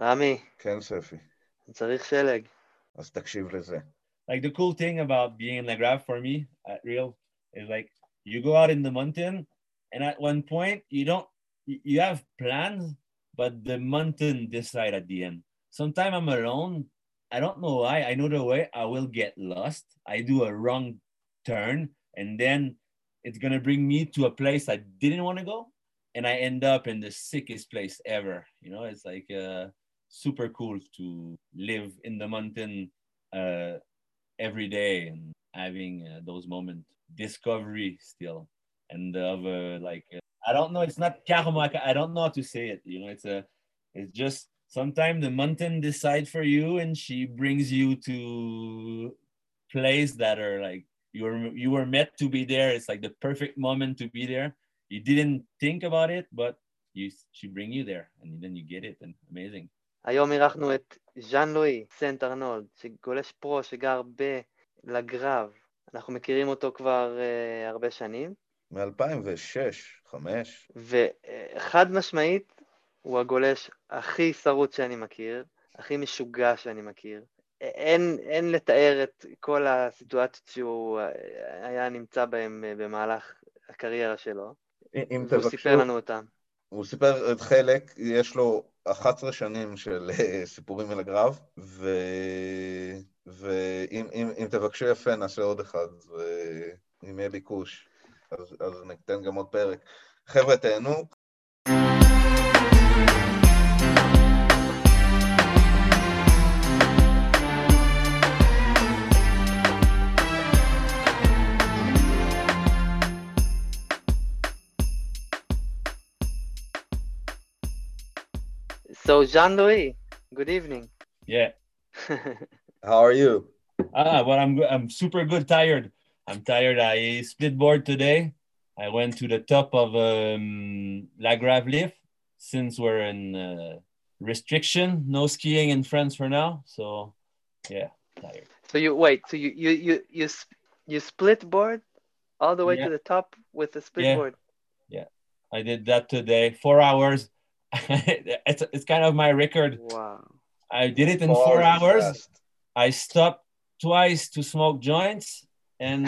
רמי, כן, ספי. צריך שלג. אז תקשיב לזה. Like the cool thing about being in La Grave for me at Real is like you go out in the mountain, and at one point you don't y- you have plans, but the mountain decide at the end. Sometimes I'm alone. I don't know why. I know the way. I will get lost. I do a wrong turn, and then it's gonna bring me to a place I didn't want to go, and I end up in the sickest place ever. You know, it's like uh, super cool to live in the mountain uh, every day and having uh, those moments, discovery still, and of uh, like I don't know. It's not karma. I don't know how to say it. You know, it's a, it's just sometimes the mountain decide for you, and she brings you to place that are like you were you were meant to be there. It's like the perfect moment to be there. You didn't think about it, but you she bring you there, and then you get it, and amazing. היום אירחנו את ז'אן לואי סנט ארנולד, שגולש פרו, שגר בלגרב. אנחנו מכירים אותו כבר uh, הרבה שנים, מ-2006, 2005. וחד משמעית הוא הגולש הכי שרוט שאני מכיר, הכי משוגע שאני מכיר. אין, אין לתאר את כל הסיטואציות שהוא אה, היה נמצא בהן אה, במהלך הקריירה שלו, אם והוא סיפר לנו אותם. הוא סיפר את חלק, יש לו 11 שנים של אה, סיפורים אל הגרב, ו... ואם אם, אם תבקשו יפה נעשה עוד אחד, ואם יהיה ביקוש, אז, אז ניתן גם עוד פרק. חבר'ה, תהנו. So, Jean-Louis, good evening. Yeah. How are you? Ah, well, I'm I'm super good. Tired. I'm tired. I split board today. I went to the top of um, La Grave lift since we're in uh, restriction. No skiing in France for now. So, yeah, tired. So you wait. So you you you you sp- you split board all the way Yeah. to the top with the split Yeah. board. I did that today. Four hours. it's it's kind of my record. Wow. I did it in four hours. fast. I stopped twice to smoke joints and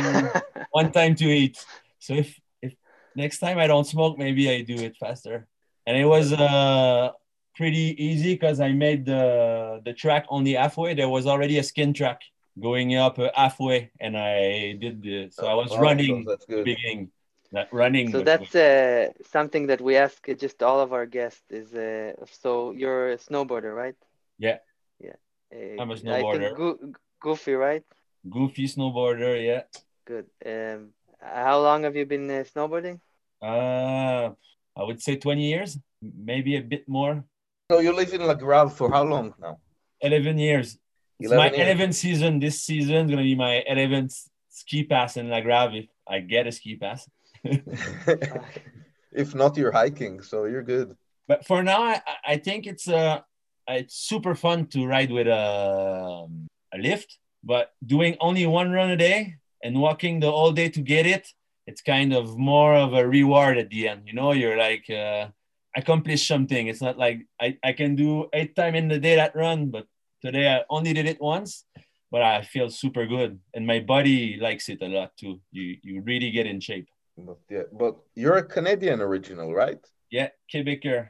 one time to eat. So if if next time I don't smoke, maybe I do it faster. And it was uh pretty easy because I made the the track only halfway. There was already a skin track going up uh, halfway, and I did the so I was Oh, running so that's the good. beginning. That running. So that's uh, something that we ask just all of our guests is uh, so you're a snowboarder, right? Yeah. Yeah. Uh, I'm a snowboarder. think Goo- Goofy, right? goofy snowboarder. Yeah. Good. Um, how long have you been uh, snowboarding? Uh, I would say 20 years, maybe a bit more. So you live in La Grave for how long now? 11 years. It's 11 my years. 11th season. This season is going to be my 11th ski pass in La Grave if I get a ski pass. if not, you're hiking, so you're good. But for now, I, I think it's uh, it's super fun to ride with a, a lift, but doing only one run a day and walking the whole day to get it, it's kind of more of a reward at the end. You know, you're like uh, accomplish something. It's not like I, I can do eight time in the day that run, but today I only did it once, but I feel super good and my body likes it a lot too. You you really get in shape. But yeah, but you're a Canadian original, right? Yeah, Quebecer,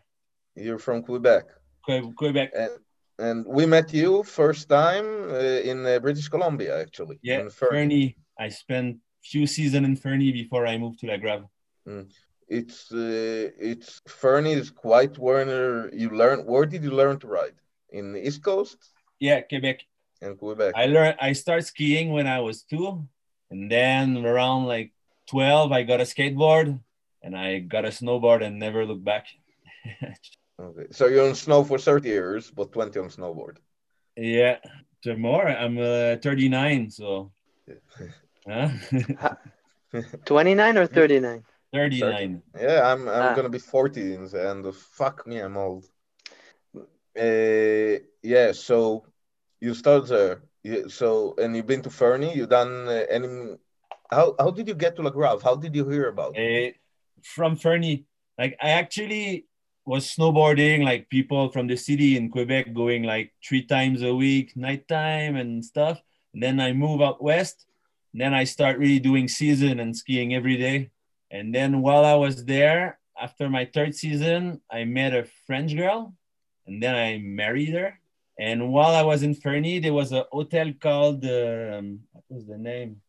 You're from Quebec. Que- Quebec. And and we met you first time uh, in uh, British Columbia, actually. Yeah, in Fernie. I spent few season in Fernie before I moved to La Grave. It's uh, it's Fernie is quite where you learn. Where did you learn to ride? In the East Coast Yeah, Quebec. and Quebec. I learned. I started skiing when I was two, and then around like twelve, I got a skateboard, and I got a snowboard and never looked back. Okay, so you're on snow for 30 years, but 20 on snowboard. yeah, the more I'm uh, 39, so huh? 29 or 39? 39. Yeah, I'm I'm Ah. gonna be 40 in the end. Of, fuck me, I'm old. Uh, yeah, so you started there. So and you've been to Fernie. You done uh, any? How how did you get to La Grave? How did you hear about it? Eh, from Fernie. Like I actually was snowboarding, like people from the city in Quebec going like three times a week, nighttime and stuff. And then I move out west. then I start really doing season and skiing every day. And then while I was there, after my third season, I met a French girl, and then I married her. And while I was in Fernie, there was a hotel called um, what was the name?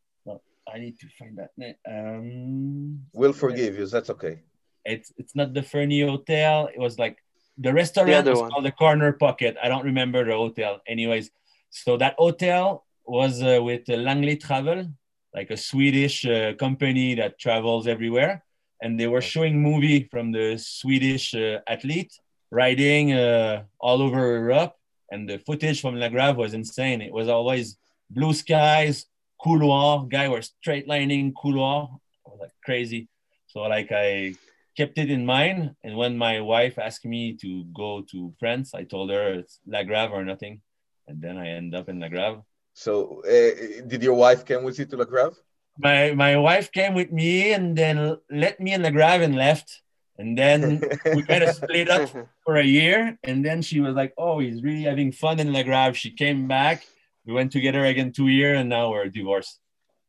No, I need to find that name. Um, We'll forgive you. That's okay. it's it's not the Fernie Hotel. It was like the restaurant other was one. called the Corner Pocket. I don't remember the hotel. Anyways, so that hotel was uh, with uh, Langley Travel, like a Swedish uh, company that travels everywhere, and they were showing movie from the Swedish uh, athlete riding uh, all over Europe, and the footage from La Grave was insane. It was always blue skies, couloir, guy were straight lining couloir, it was like crazy. So like I kept it in mind. And when my wife asked me to go to France, I told her it's La Grave or nothing. And then I end up in La Grave. So, uh, did your wife come with you to La Grave? My my wife came with me and then let me in La Grave and left. And then we kind of split up for a year. And then she was like, "Oh, he's really having fun in La Grave." She came back. We went together again two years, and now we're divorced.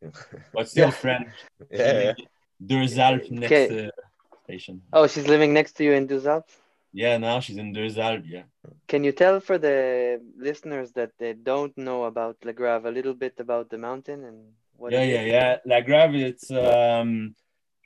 But still Yeah. friends. Yeah, yeah. Deux next Okay. uh, station. oh, she's living next to you in Deux Alpes? Yeah, now she's in Deux Alpes. Yeah. Can you tell for the listeners that they don't know about La Grave a little bit about the mountain and what yeah, yeah, yeah. La Grave, it's um,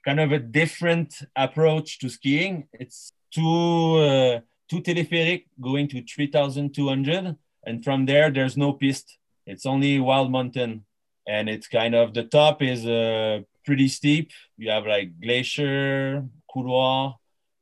kind of a different approach to skiing. It's two uh, two teleferic going to 3,200, and from there, there's no piste. It's only wild mountain, and it's kind of the top is uh, pretty steep. You have like glacier, couloir,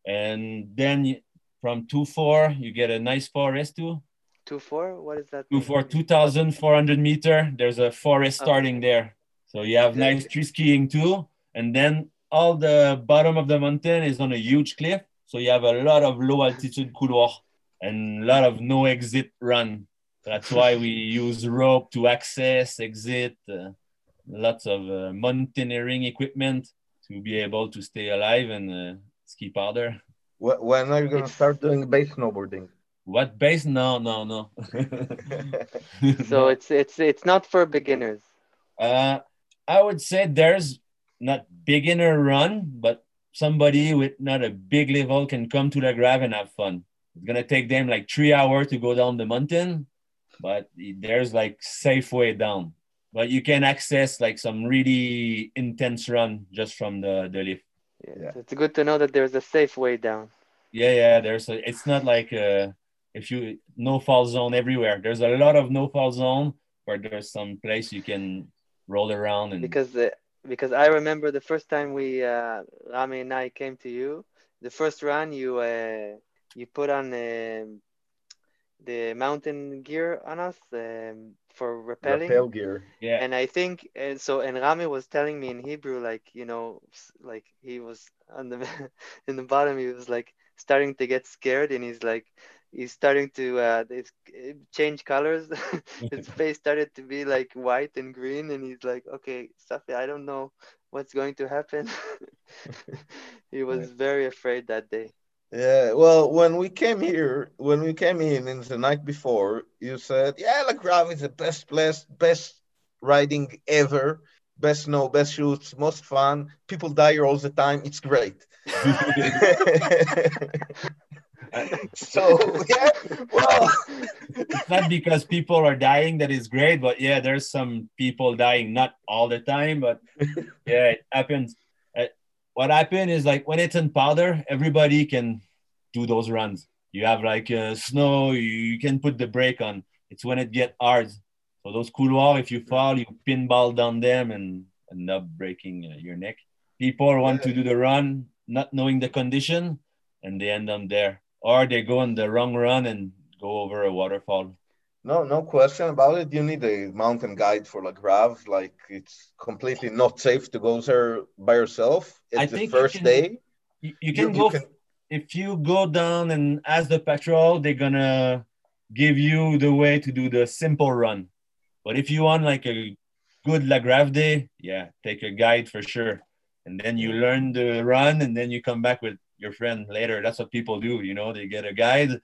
and then from two four, you get a nice forest too. Two four? What is that? Two mean? 2,400 meter. There's a forest Oh. starting there. So you have nice tree skiing too. And then all the bottom of the mountain is on a huge cliff. So you have a lot of low altitude couloir and a lot of no exit run. That's why we use rope to access, exit, uh, lots of uh, mountaineering equipment to be able to stay alive and uh, ski powder. When are you going to start doing base snowboarding? What base? No, no, no. So it's it's it's not for beginners. Uh, I would say there's not beginner run, but somebody with not a big level can come to the grave and have fun. It's gonna take them like three hours to go down the mountain, but there's like safe way down. But you can access like some really intense run just from the, the lift. Yeah. Yeah. so It's good to know that there's a safe way down. Yeah, yeah. There's a, it's not like uh, if you no fall zone everywhere. There's a lot of no fall zone, but there's some place you can roll around and because uh, because I remember the first time we uh, Rami and I came to you, the first run you uh, you put on um, the mountain gear on us um, for rappelling, Rappel gear. yeah. and I think and so and Rami was telling me in Hebrew like you know like he was on the in the bottom he was like starting to get scared and he's like he's starting to uh it's, it change colors. His face started to be like white and green and he's like okay Safi I don't know what's going to happen. He was very afraid that day Yeah, well, when we came here, when we came in in the night before, you said, "Yeah, La Grave is the best place, best riding ever, best snow, best shoots, most fun. People die here all the time. It's great." so yeah, well, it's not because people are dying that is great, but yeah, there's some people dying, not all the time, but yeah, it happens. What happened is like when it's in powder, everybody can do those runs. You have like uh, snow, you, you can put the brake on. It's when it get hard. So those couloirs, if you fall, you pinball down them and end up breaking uh, your neck. People want to do the run, not knowing the condition, and they end up there. Or they go on the wrong run and go over a waterfall. No, no question about it. You need a mountain guide for La Grave. Like it's completely not safe to go there by yourself. It's I the think you first can- day. You, you can You- go can- if you go down and ask the patrol, they're gonna give you the way to do the simple run. But if you want like a good La Grave day, yeah, take a guide for sure. And then you learn the run, and then you come back with your friend later. That's what people do. You know, they get a guide,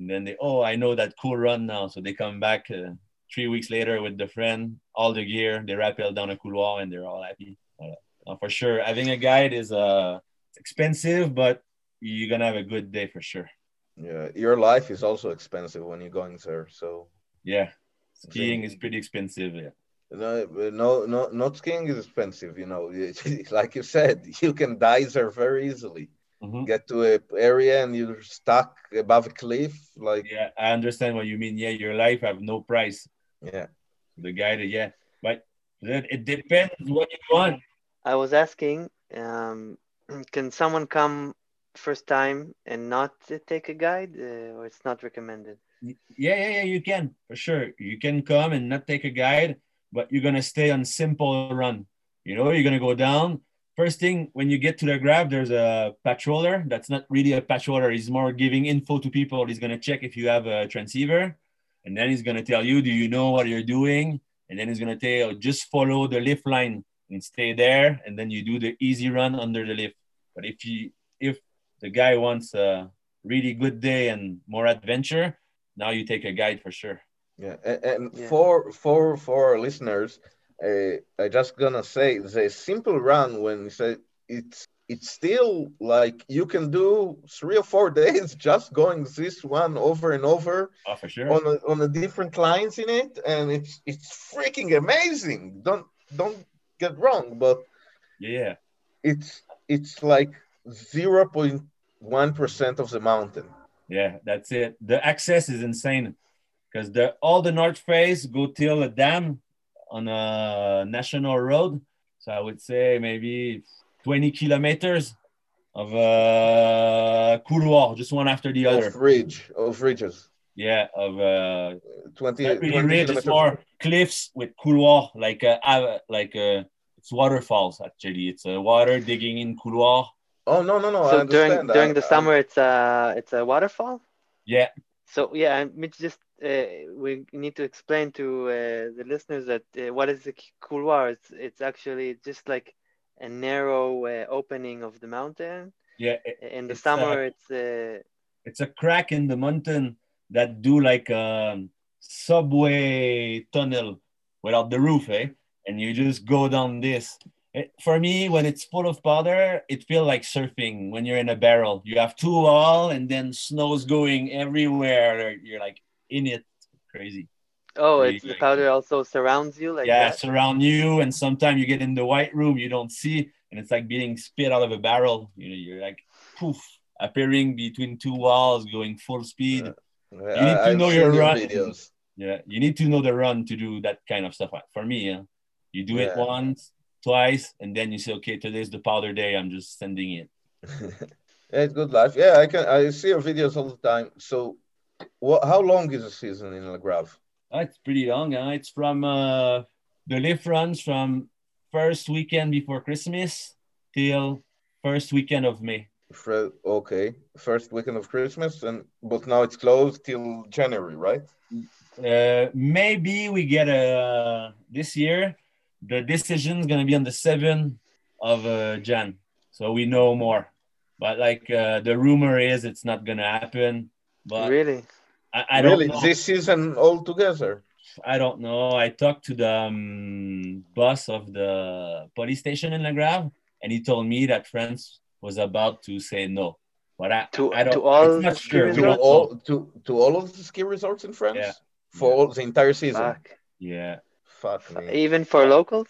and then they oh I know that cool run now, so they come back uh, three weeks later with the friend, all the gear, they rappel down a couloir, and they're all happy. Uh, for sure, having a guide is uh expensive, but you're gonna have a good day for sure. Yeah, your life is also expensive when you're going there. So yeah, skiing is pretty expensive. Yeah. No, no, no, not skiing is expensive. You know, like you said, you can die there very easily. Mm-hmm. Get to a area and you're stuck above a cliff. Like yeah, I understand what you mean. Yeah, your life have no price. Yeah, the guy that yeah, but it depends what you want. I was asking, um, can someone come first time and not take a guide, uh, or it's not recommended? Yeah, yeah, yeah. You can for sure. You can come and not take a guide but you're gonna stay on simple run. You know, you're gonna go down. First thing when you get to the grab, there's a patroller. That's not really a patroller. He's more giving info to people. He's gonna check if you have a transceiver, and then he's gonna tell you, do you know what you're doing? And then he's gonna tell, you just follow the lift line and stay there, and then you do the easy run under the lift. But if you if the guy wants a really good day and more adventure, now you take a guide for sure. Yeah, and, and yeah. for for for our listeners, uh, I just gonna say the simple run when you say it's it's still like you can do three or four days just going this one over and over oh, sure. on a, on the different lines in it, and it's it's freaking amazing. Don't don't get wrong, but yeah, it's it's like zero point one percent of the mountain. Yeah, that's it. The access is insane because the all the north face go till a dam on a national road. So I would say maybe 20 kilometers of uh, couloir, just one after the other. Of ridge, of ridges. Yeah, of uh, 20, really 20 ridge is more cliffs with couloir, like uh, like uh, it's waterfalls actually. It's a uh, water digging in couloir. Oh no no no! So during during the summer, it's a it's a waterfall. Yeah. So yeah, I mean, just uh, we need to explain to uh, the listeners that uh, what is the couloir? It's it's actually just like a narrow uh, opening of the mountain. Yeah. It, in the it's summer, a, it's a uh, it's a crack in the mountain that do like a subway tunnel without the roof, eh? And you just go down this. It, for me, when it's full of powder, it feels like surfing when you're in a barrel. You have two wall and then snow's going everywhere. You're like in it. Crazy. Oh, it's the powder also surrounds you like yeah, that? surround you, and sometimes you get in the white room, you don't see, and it's like being spit out of a barrel. You know, you're like poof, appearing between two walls, going full speed. Uh, you need to I've know your run. Videos. Yeah, you need to know the run to do that kind of stuff. For me, yeah, you do yeah. it once, twice, and then you say, okay, today's the powder day. I'm just sending it. yeah, it's good life. Yeah, I can. I see your videos all the time. So what? How long is the season in Le Grave? Uh, it's pretty long. Huh? It's from uh, the lift runs from first weekend before Christmas till first weekend of May. Okay, first weekend of Christmas, and but now it's closed till January, right? Uh, maybe we get a this year. The decision is gonna be on the seventh of uh, Jan, so we know more. But like uh, the rumor is, it's not gonna happen. But really, I, I don't really know. this season all together. I don't know. I talked to the um, boss of the police station in Le Grave, and he told me that France was about to say no. But I, to, I don't. To all not sure. To all to, to all of the ski resorts in France yeah. for yeah. all the entire season. Fuck. Yeah. Fuck me. Even for locals.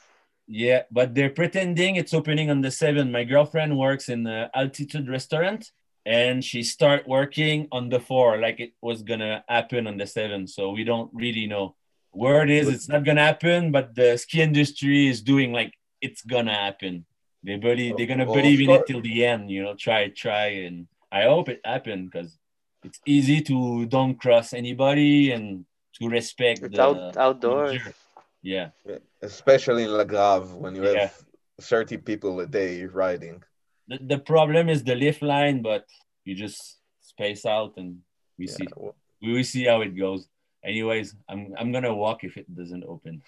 Yeah, but they're pretending it's opening on the 7th. My girlfriend works in the altitude restaurant and she start working on the four like it was gonna happen on the seven. So we don't really know where it is. It's not gonna happen but the ski industry is doing like it's gonna happen. They believe they're gonna believe in it till the end you know try try and i hope it happen because it's easy to don't cross anybody and to respect it's the, out, outdoors. yeah. Especially in La Grave when you yeah. have 30 people a day riding the, the problem is the lift line, but you just space out and we yeah, see well, we will see how it goes. Anyways, I'm I'm gonna walk if it doesn't open.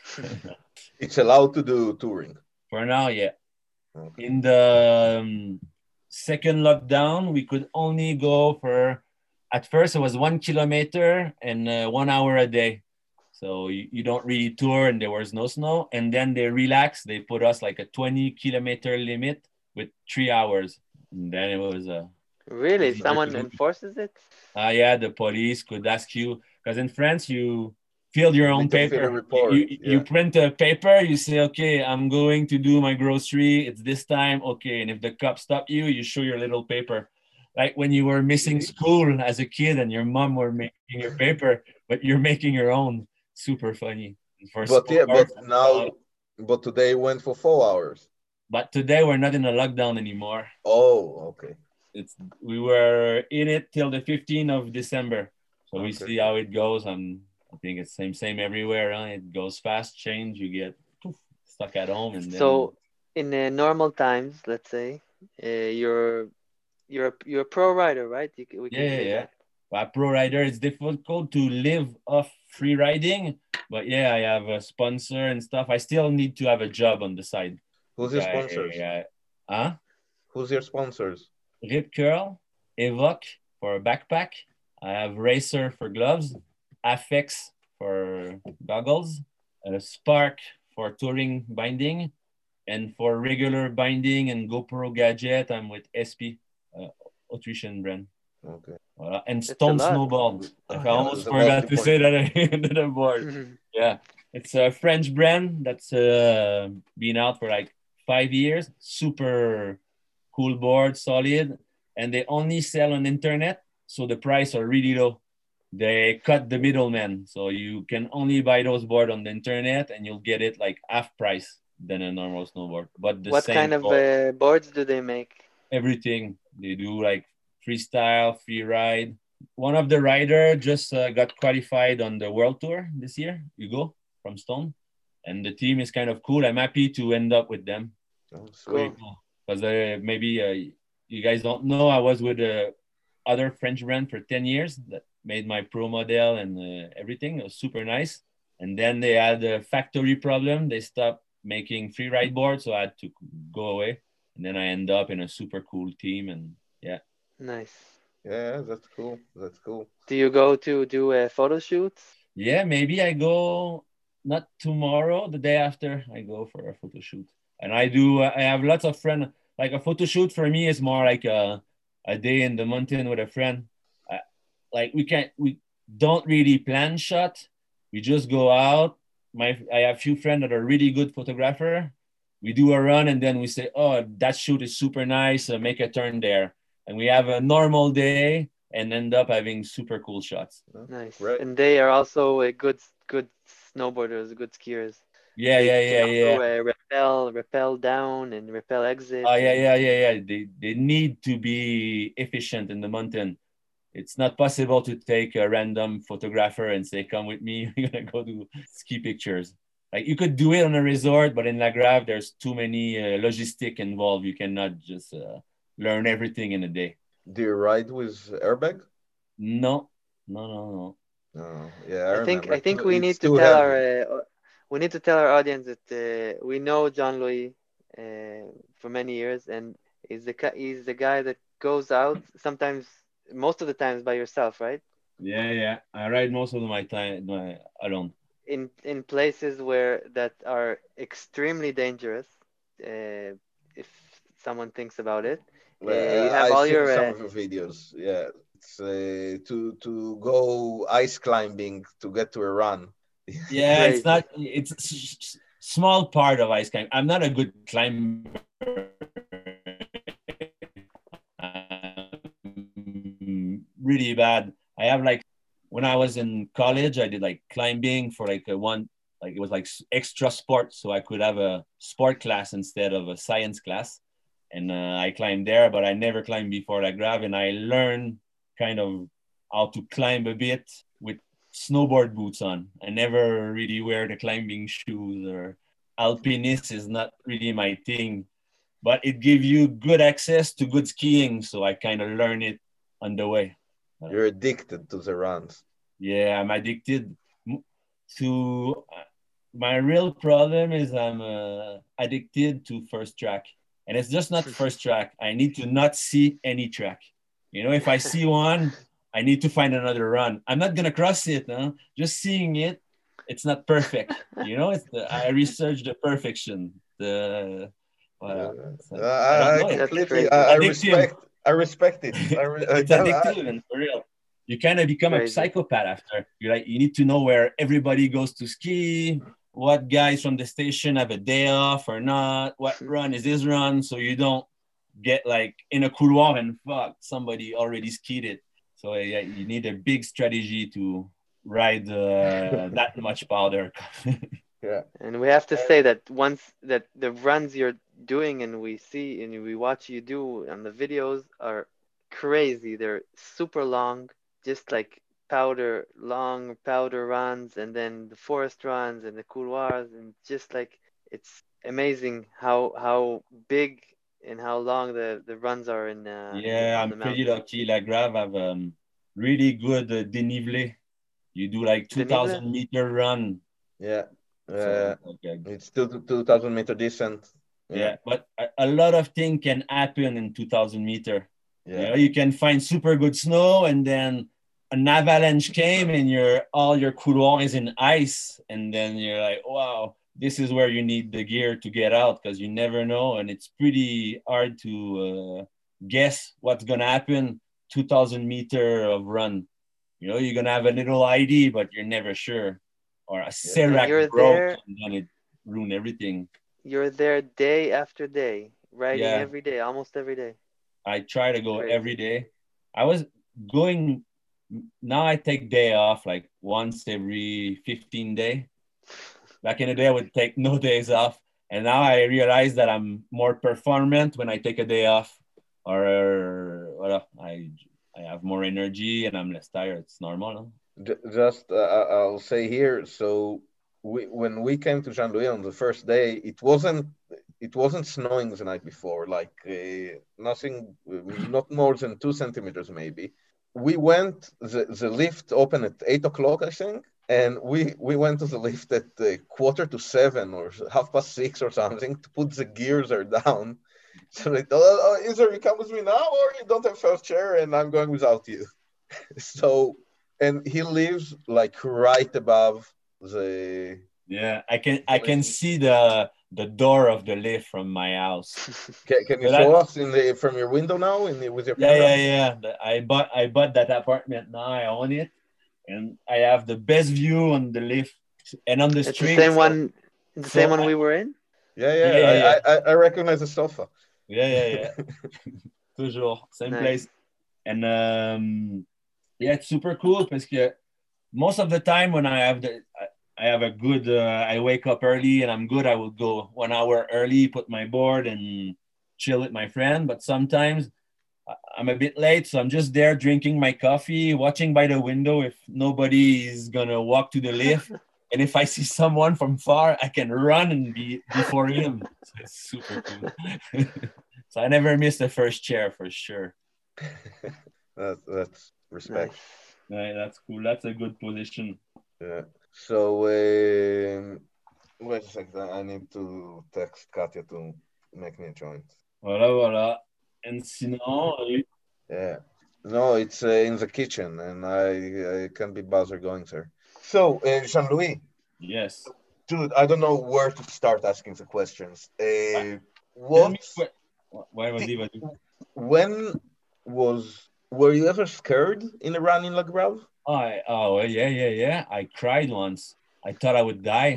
it's allowed to do touring for now, yeah. Okay. In the um, second lockdown, we could only go for, at first it was one kilometer and uh, one hour a day. So you, you don't really tour and there was no snow. And then they relaxed. They put us like a 20 kilometer limit with three hours. And then it was a. Uh, really? It's Someone like- enforces it? uh, yeah, the police could ask you, because in France, you fill your own need to fill paper. report, you, you print a paper, you say, okay, I'm going to do my grocery. It's this time. Okay. And if the cops stop you, you show your little paper. Like when you were missing school as a kid and your mom were making your paper, but you're making your own. Super funny. For But yeah, but now, uh, but today went for four hours. But today we're not in a lockdown anymore. Oh, okay. It's we were in it till the 15th of December. So we see how it goes. And I think it's same same everywhere. Huh? It goes fast, change. You get poof, stuck at home, and then So, in uh, normal times, let's say, uh, you're you're a, you're a pro rider, right? You, we can Yeah, yeah, say that. a pro rider, it's difficult to live off free riding. But yeah, I have a sponsor and stuff. I still need to have a job on the side. Who's your Yeah, sponsors? yeah. Huh? Who's your sponsors? Rip Curl, Evoc for a backpack. I have Racer for gloves, Afex for goggles, uh, Spark for touring binding, and for regular binding and GoPro gadget, I'm with SP, uh, Autrichian brand. Okay. Voilà. And That's a Stone lot. Snowball. Oh, I yeah, almost forgot lot to say that into the board. Yeah, it's a French brand that's uh, been out for like five years. Super cool board, solid, and they only sell on internet, so the price are really low. They cut the middleman, so you can only buy those board on the internet, and you'll get it like half price than a normal snowboard. But the what kind of for uh, boards do they make? everything. They do like freestyle, free ride. One of the rider just uh, got qualified on the world tour this year. Hugo from Stone, and the team is kind of cool. I'm happy to end up with them. Oh, Cool. sweet. because uh, maybe uh, you guys don't know. I was with uh, other French brand for ten years that made my pro model and uh, everything. It was super nice. And then they had a factory problem. They stopped making free ride boards, so I had to go away. And then I end up in a super cool team, and yeah. Nice. Yeah, that's cool. That's cool. Do you go to do a photo shoots? Yeah, maybe I go not tomorrow, the day after I go for a photo shoot. And I do, I have lots of friends. Like a photo shoot for me is more like a, a day in the mountain with a friend. I, like we can't, we don't really plan shot. We just go out. My, I have few friends that are really good photographer. We do a run and then we say, oh, that shoot is super nice. Uh, make a turn there. And we have a normal day and end up having super cool shots. Nice. Right. And they are also uh, good good snowboarders, good skiers. Yeah, yeah, They yeah, can yeah. also, uh, rappel, rappel down and rappel exit. Oh yeah, yeah, yeah, yeah. They they need to be efficient in the mountain. It's not possible to take a random photographer and say, "Come with me. We're gonna go do ski pictures." Like you could do it on a resort, but in La Grave, there's too many uh, logistic involved. You cannot just uh, learn everything in a day. Do you ride with airbag? No, no, no, no. No. Yeah, I, I think remember. I think we it's need to tell heavy. our uh, we need to tell our audience that uh, we know Jean Louis uh, for many years, and he's the ki- he's the guy that goes out sometimes, most of the times by yourself, right? Yeah, yeah. I ride most of my time uh, alone. In in places where that are extremely dangerous, uh, if someone thinks about it. Well, Uh, you have I've all your, some uh, of your videos. Yeah, it's uh, to to go ice climbing to get to a Yeah, it's not. It's s- small part of ice climb. I'm not a good climber. Really bad. I have like when I was in college, I did like climbing for like a one, like it was like extra sport, so I could have a sport class instead of a science class. And uh, I climbed there, but I never climbed before that grab, and I learned kind of how to climb a bit snowboard boots on. I never really wear the climbing shoes or alpinist is not really my thing, but it gives you good access to good skiing. So I kind of learn it on the way. You're addicted to the runs. Yeah, I'm addicted to. My real problem is I'm uh, addicted to first track. and it's just not first track. I need to not see any track. You know, if I see one, I need to find another run. I'm not gonna cross it. Huh? Just seeing it, it's not perfect. You know, it's the, I researched the perfection. The well, uh, I, I, completely, I, I respect. I respect it. I re- it's addictive and for real. You kind of become Crazy. a psychopath after. You like you need to know where everybody goes to ski, what guys from the station have a day off or not, what run is this run, so you don't get like in a couloir and fuck somebody already skied it. So yeah, you need a big strategy to ride uh, that much powder. yeah, and we have to say that once that the runs you're doing and we see and we watch you do and the videos are crazy. They're super long, just like powder, long powder runs, and then the forest runs and the couloirs, and just like it's amazing how how big and how long the the runs are in. Uh, yeah, in I'm pretty lucky. La Grave have um, really good uh, dénivelé. You do like 2,000 meter run. Yeah. Uh, okay. It's still 2,000 meter descent. Yeah, yeah but a, a, lot of things can happen in 2,000 meter. Yeah. You, know, you can find super good snow and then an avalanche came and your all your couloir is in ice and then you're like wow this is where you need the gear to get out because you never know and it's pretty hard to uh, guess what's gonna happen 2000 meter of run. You know you're gonna have a little id but you're never sure. Or a serac broke there, and then it ruin everything. You're there day after day riding yeah. every day almost every day. I try to go every day. I was going now I take day off like once every 15 day. Back in the day, I would take no days off. And now I realize that I'm more performant when I take a day off or I, I have more energy and I'm less tired. It's normal. No? Just, uh, I'll say here. So we, when we came to Jean Louis on the first day, it wasn't it wasn't snowing the night before, like uh, nothing, not more than two centimeters maybe we went the, the lift opened at eight o'clock i think and we we went to the lift at uh, quarter to seven or half past six or something to put the gears are down so they thought oh, either you come with me now or you don't have first chair and i'm going without you so and he lives like right above the yeah i can i can see the the door of the lift from my house. Can, can you but show I, us in the from your window now in the, with your yeah camera? yeah yeah. I bought I bought that apartment now. I own it, and I have the best view on the lift and on the it's street. The same so, one, the so same one we were in. Yeah yeah. yeah, yeah, I, I, I recognize the sofa. Yeah yeah yeah. Toujours same nice. place, and um, yeah, it's super cool because most of the time when I have the I have a good. Uh, I wake up early and I'm good. I will go one hour early, put my board and chill with my friend. But sometimes I'm a bit late, so I'm just there drinking my coffee, watching by the window if nobody is gonna walk to the lift. and if I see someone from far, I can run and be before him. So it's super cool. so I never miss the first chair for sure. that's that's respect. Nice. that's cool. That's a good position. Yeah. So um, wait a second. I need to text Katya to make me a joint. Voilà, voilà. And sinon, yeah. No, it's uh, in the kitchen, and I I can't be bothered going there. So, uh, Jean Louis. Yes. Dude, I don't know where to start asking the questions. Uh, what? Why was When was? Were you ever scared in a run in La Grave? I oh yeah yeah yeah. I cried once. I thought I would die.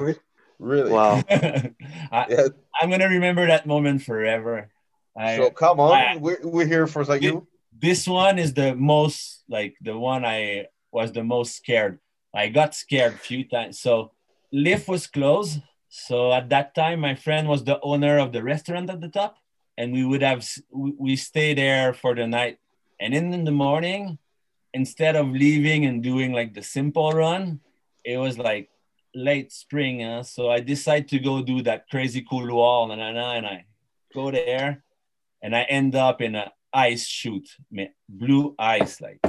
Really? Wow. I, yeah. I'm gonna remember that moment forever. I, so come on, I, we're, we're here for like you. This one is the most like the one I was the most scared. I got scared a few times. So lift was closed. So at that time, my friend was the owner of the restaurant at the top, and we would have we stay there for the night. And in, in the morning, instead of leaving and doing like the simple run, it was like late spring. Huh? So I decided to go do that crazy couloir, and I go there and I end up in an ice chute, blue ice. Like,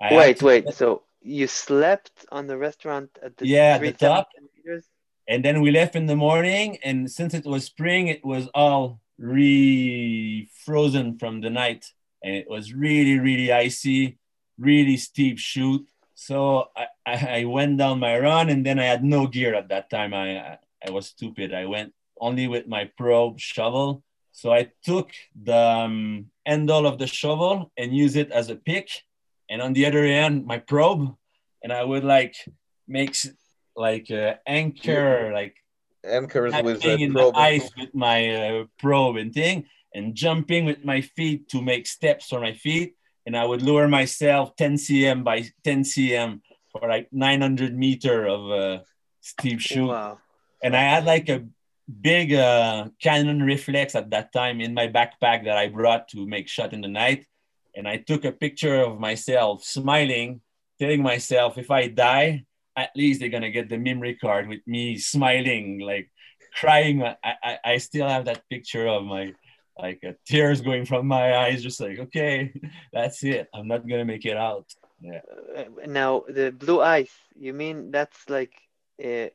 I wait, wait. So you slept on the restaurant at the yeah, the top. Meters? And then we left in the morning, and since it was spring, it was all re-frozen from the night, and it was really, really icy, really steep shoot. So I, I went down my run, and then I had no gear at that time. I I was stupid. I went only with my probe shovel. So I took the um, handle of the shovel and use it as a pick, and on the other end my probe, and I would like make like uh, anchor like Anchors with the in probe. the ice with my uh, probe and thing, and jumping with my feet to make steps for my feet. And I would lower myself 10 cm by 10 cm for like 900 meter of uh, steep shoot. Wow. And I had like a big uh, Canon reflex at that time in my backpack that I brought to make shot in the night. And I took a picture of myself smiling, telling myself, if I die, at least they're gonna get the memory card with me smiling, like crying. I, I, I still have that picture of my like uh, tears going from my eyes, just like, okay, that's it. I'm not gonna make it out. Yeah. Uh, now the blue eyes, You mean that's like uh,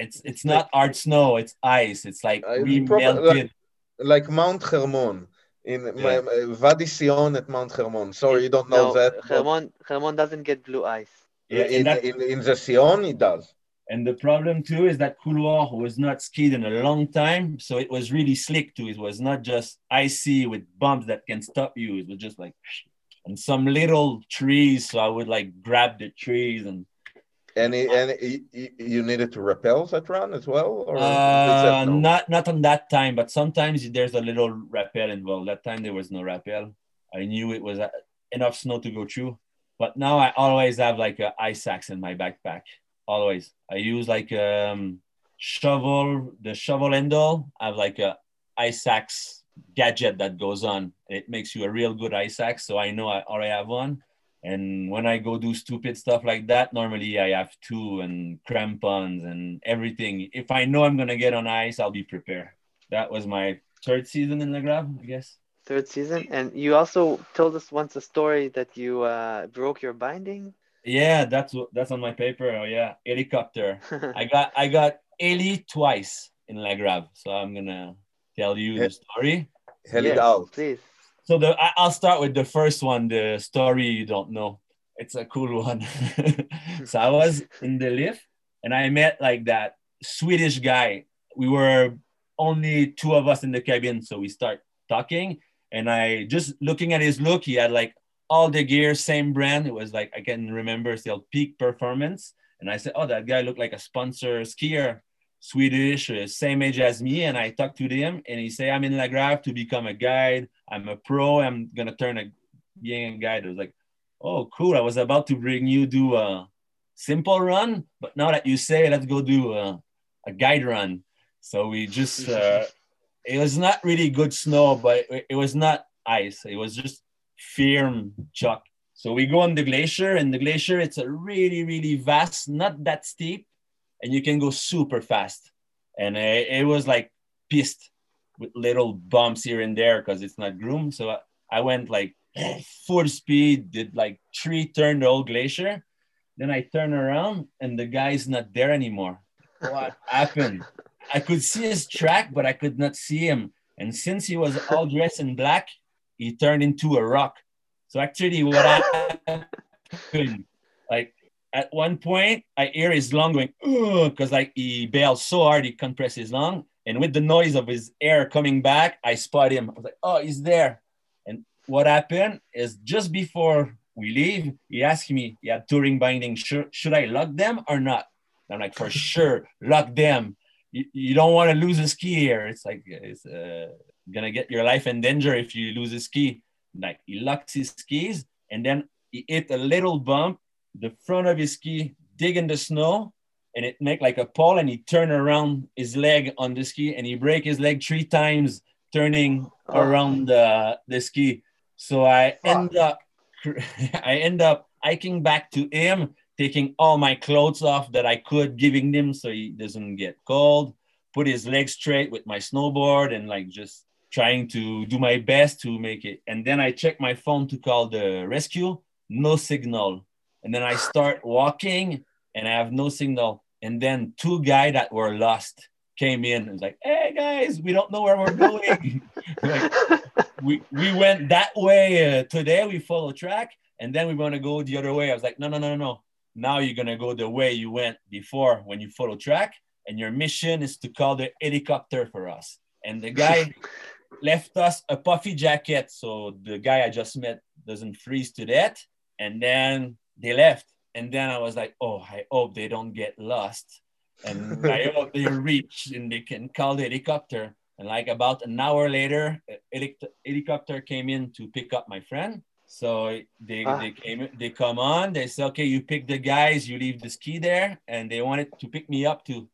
It's it's not hard snow, it's ice. It's like Uh, we proper- melted. like Mount Hermon in my, my- Wadi Sion at Mount Hermon. Sorry, you don't know no, that. Hermon Hermon doesn't get blue ice. Yeah, in, that, in, in the Sion, it does. and the problem too is that couloir was not skied in a long time, so it was really slick too. It was not just icy with bumps that can stop you. It was just like and some little trees. So I would like grab the trees and And, it, and it, it- you needed to repel that run as well? Or Uh, no? not not on that time, but sometimes there's a little rappel involved. That time there was no rappel. I knew it was uh, enough snow to go through. But now I always have like a ice axe in my backpack. Always. I use like um shovel, the shovel handle. I have like a ice axe gadget that goes on. It makes you a real good ice axe. So I know I already have one. And when I go do stupid stuff like that, normally I have two and crampons and everything. If I know I'm gonna get on ice, I'll be prepared. That was my third season in the grab, I guess. Third season, and you also told us once a story that you uh, broke your binding. Yeah, that's that's on my paper. Oh yeah, helicopter. I got I got Eli twice in La Grave, so I'm gonna tell you the story. Hell it Yes, out. please. So the I, I'll start with the first one, the story you don't know. It's a cool one. so I was in the lift and I met like that Swedish guy. We were only two of us in the cabin, so we start talking. And I just looking at his look, he had like all the gear, same brand. It was like I can remember still peak performance. And I said, Oh, that guy looked like a sponsor skier, Swedish, uh, same age as me. And I talked to him and he said, I'm in La Grave to become a guide. I'm a pro. I'm gonna turn a being a guide. I was like, Oh, cool. I was about to bring you do a simple run, but now that you say let's go do a, a guide run. So we just uh, it was not really good snow, but it, it was not ice. It was just firm chalk. So we go on the glacier, and the glacier it's a really really vast, not that steep, and you can go super fast. And it, it was like pissed with little bumps here and there because it's not groomed. So I, I went like full speed, did like three turn the whole glacier. Then I turn around and the guy's not there anymore. What happened? I could see his track, but I could not see him. And since he was all dressed in black, he turned into a rock. So actually, what happened, at one point, I hear his lung going, because like he bails so hard he compressed his lung. And with the noise of his air coming back, I spot him. I was like, oh, he's there. And what happened is just before we leave, he asked me, yeah, touring binding, should, should I lock them or not? And I'm like, for sure, lock them. You, you don't want to lose a ski here. It's like, it's uh, gonna get your life in danger if you lose a ski. Like he locks his skis and then he hit a little bump, the front of his ski dig in the snow and it make like a pole and he turn around his leg on the ski and he break his leg three times turning Oh. around the, the ski. So I end up I end up hiking back to him, taking all my clothes off that I could, giving him so he doesn't get cold, put his legs straight with my snowboard and like just trying to do my best to make it. And then I check my phone to call the rescue, no signal. And then I start walking and I have no signal. And then two guys that were lost came in and was like, "Hey guys, we don't know where we're going. like, we we went that way uh, today. We follow track, and then we want to go the other way." I was like, "No, no, no, no, no. Now you're gonna go the way you went before when you follow track, and your mission is to call the helicopter for us." And the guy left us a puffy jacket so the guy I just met doesn't freeze to death. And then they left. And then I was like, oh, I hope they don't get lost. And I hope they reach and they can call the helicopter. And like about an hour later, a helicopter came in to pick up my friend. So they, ah. they came, they come on, they say, okay, you pick the guys, you leave the ski there. And they wanted to pick me up too.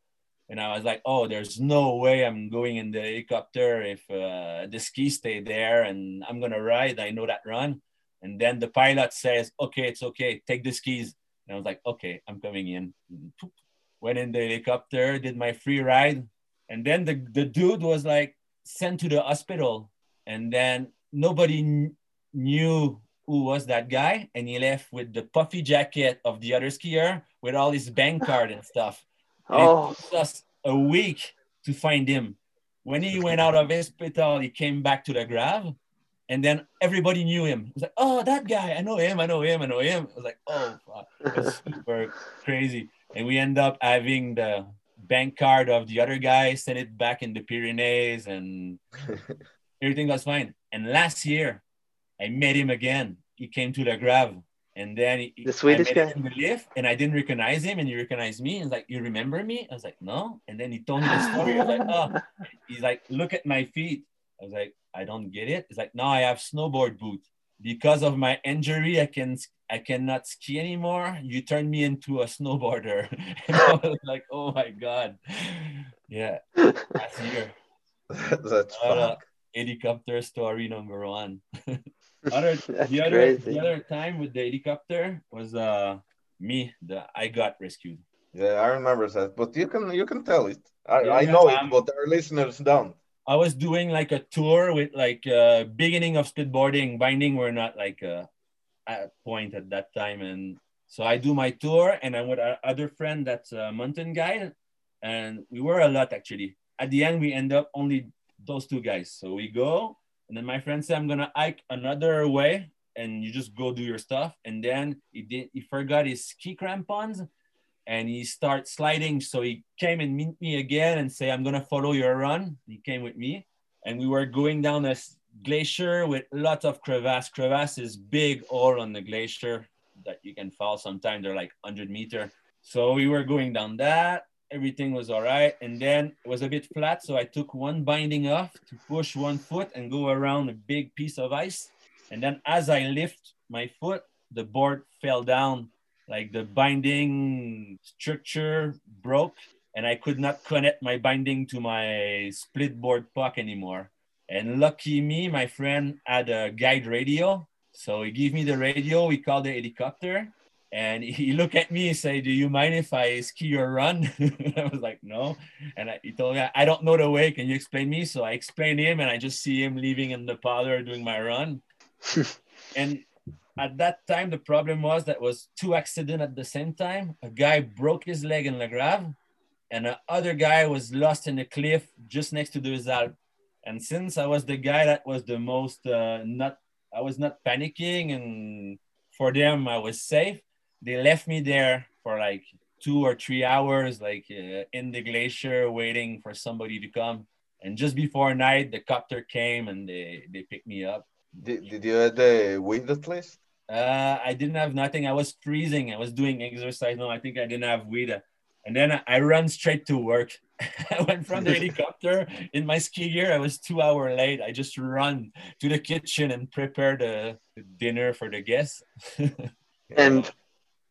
And I was like, oh, there's no way I'm going in the helicopter if uh, the ski stay there and I'm going to ride. I know that run. And then the pilot says, okay, it's okay. Take the skis. And I was like, okay, I'm coming in. Went in the helicopter, did my free ride. And then the, the dude was like sent to the hospital. And then nobody kn- knew who was that guy. And he left with the puffy jacket of the other skier with all his bank card and stuff. And oh. It took us a week to find him. When he went out of hospital, he came back to the Graves and then everybody knew him. It was like, oh, that guy, I know him, I know him, I know him. I was like, oh, fuck. it was super crazy. And we end up having the bank card of the other guy, send it back in the Pyrenees, and everything was fine. And last year, I met him again. He came to La Grave, And then he, the Swedish guy in the lift, and I didn't recognize him, and he recognized me. And like, "You remember me?" I was like, "No." And then he told me the story. I was like, "Oh." He's like, "Look at my feet." I was like, I don't get it. It's like, no, I have snowboard boot. Because of my injury, I can I cannot ski anymore. You turned me into a snowboarder. and I was like, oh my God. Yeah. Last year. That's uh, helicopter story number one. other, the other the other time with the helicopter was uh me, the I got rescued. Yeah, I remember that. But you can you can tell it. I, yeah, I know it, but our listeners don't. I was doing like a tour with like uh, beginning of splitboarding. Binding were not like a, a point at that time, and so I do my tour, and I'm with our other friend that's a mountain guy, and we were a lot actually. At the end, we end up only those two guys. So we go, and then my friend said, "I'm gonna hike another way, and you just go do your stuff." And then he did. He forgot his ski crampons, and he starts sliding. So he came and meet me again and say, I'm gonna follow your run. He came with me and we were going down a glacier with lots of crevasse. Crevasse is big all on the glacier that you can fall sometimes. They're like 100 meter. So we were going down that. Everything was all right. And then it was a bit flat. So I took one binding off to push one foot and go around a big piece of ice. And then as I lift my foot, the board fell down like the binding structure broke and I could not connect my binding to my split board puck anymore. And lucky me, my friend had a guide radio. So he gave me the radio, we called the helicopter. And he looked at me and said, Do you mind if I ski or run? I was like, No. And I, he told me, I don't know the way. Can you explain me? So I explained him and I just see him leaving in the powder doing my run. and at that time, the problem was that was two accidents at the same time. A guy broke his leg in La Grave, and the other guy was lost in a cliff just next to the result. And since I was the guy that was the most uh, not, I was not panicking, and for them I was safe. They left me there for like two or three hours, like uh, in the glacier, waiting for somebody to come. And just before night, the copter came and they they picked me up. Did, did you have the wind at least? Uh, I didn't have nothing. I was freezing. I was doing exercise. No, I think I didn't have weed. And then I ran straight to work. I went from the helicopter in my ski gear. I was two hour late. I just run to the kitchen and prepare the, dinner for the guests. and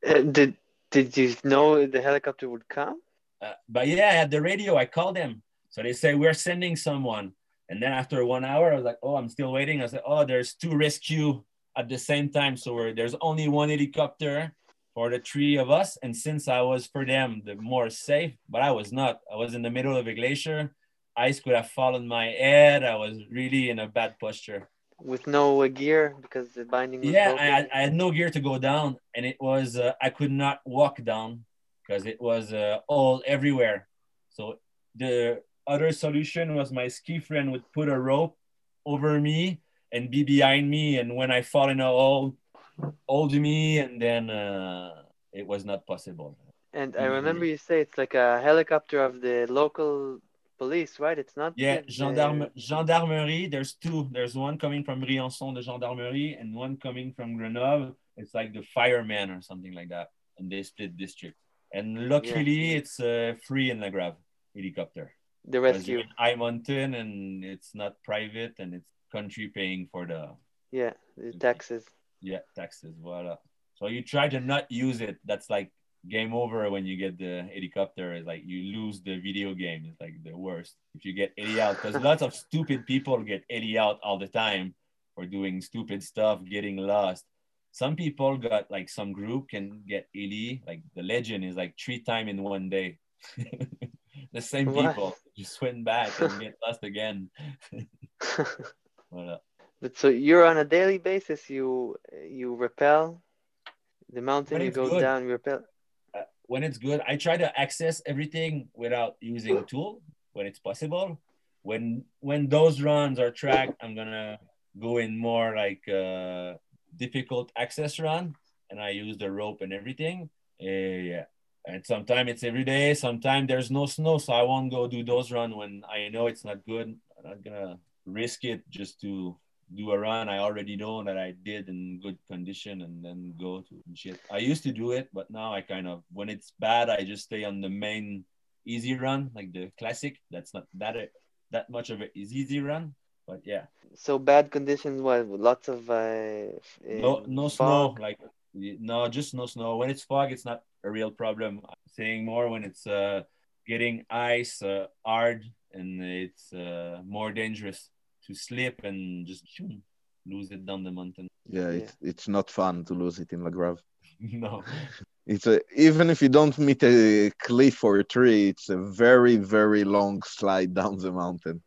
uh, did did you know the helicopter would come? Uh, but yeah, at the radio, I called them. So they say we're sending someone. And then after one hour, I was like, oh, I'm still waiting. I said, oh, there's two rescue at the same time. So there's only one helicopter for the three of us. And since I was for them the more safe, but I was not. I was in the middle of a glacier. Ice could have fallen my head. I was really in a bad posture. With no gear because the binding. yeah, I, I, had no gear to go down, and it was uh, I could not walk down because it was uh, all everywhere. So the other solution was my ski friend would put a rope over me and be behind me, and when I fall in a hole, hold me, and then uh, it was not possible. And I remember you say it's like a helicopter of the local police, right? It's not. Yeah, the- gendarme, gendarmerie. There's two. There's one coming from Briançon, the gendarmerie, and one coming from Grenoble. It's like the fireman or something like that, and they split district. And luckily, it's uh, free in La Grave helicopter. The rescue. high mountain, and it's not private, and it's country paying for the Yeah, the taxes. yeah taxes. Voila. So you try to not use it. That's like game over when you get the helicopter. It's like you lose the video game. It's like the worst if you get Ellie out because lots of stupid people get Ellie out all the time for doing stupid stuff, getting lost. Some people got like some group can get Ellie. Like the legend is like three time in one day. the same What? people just went back and get lost again. Voila. but so you're on a daily basis. You you rappel the mountain. You go good. down. You rappel. uh, when it's good, I try to access everything without using a tool when it's possible. When when those runs are tracked, I'm gonna go in more like uh, difficult access run, and I use the rope and everything. Uh, yeah, and sometimes it's every day. Sometimes there's no snow, so I won't go do those run when I know it's not good. I'm not gonna risk it just to do a run I already know that I did in good condition and then go to shit. I used to do it, but now I kind of when it's bad, I just stay on the main easy run, like the classic. That's not that that much of an easy run, but yeah, So bad conditions. What? Lots of uh, no no snow, like no just no snow. When it's fog, it's not a real problem. I'm saying more when it's uh getting ice uh, hard and it's uh, more dangerous to slip and just shoom, lose it down the mountain. Yeah, it's it's not fun to lose it in La Grave. no. It's a even if you don't meet a cliff or a tree, it's a very very long slide down the mountain.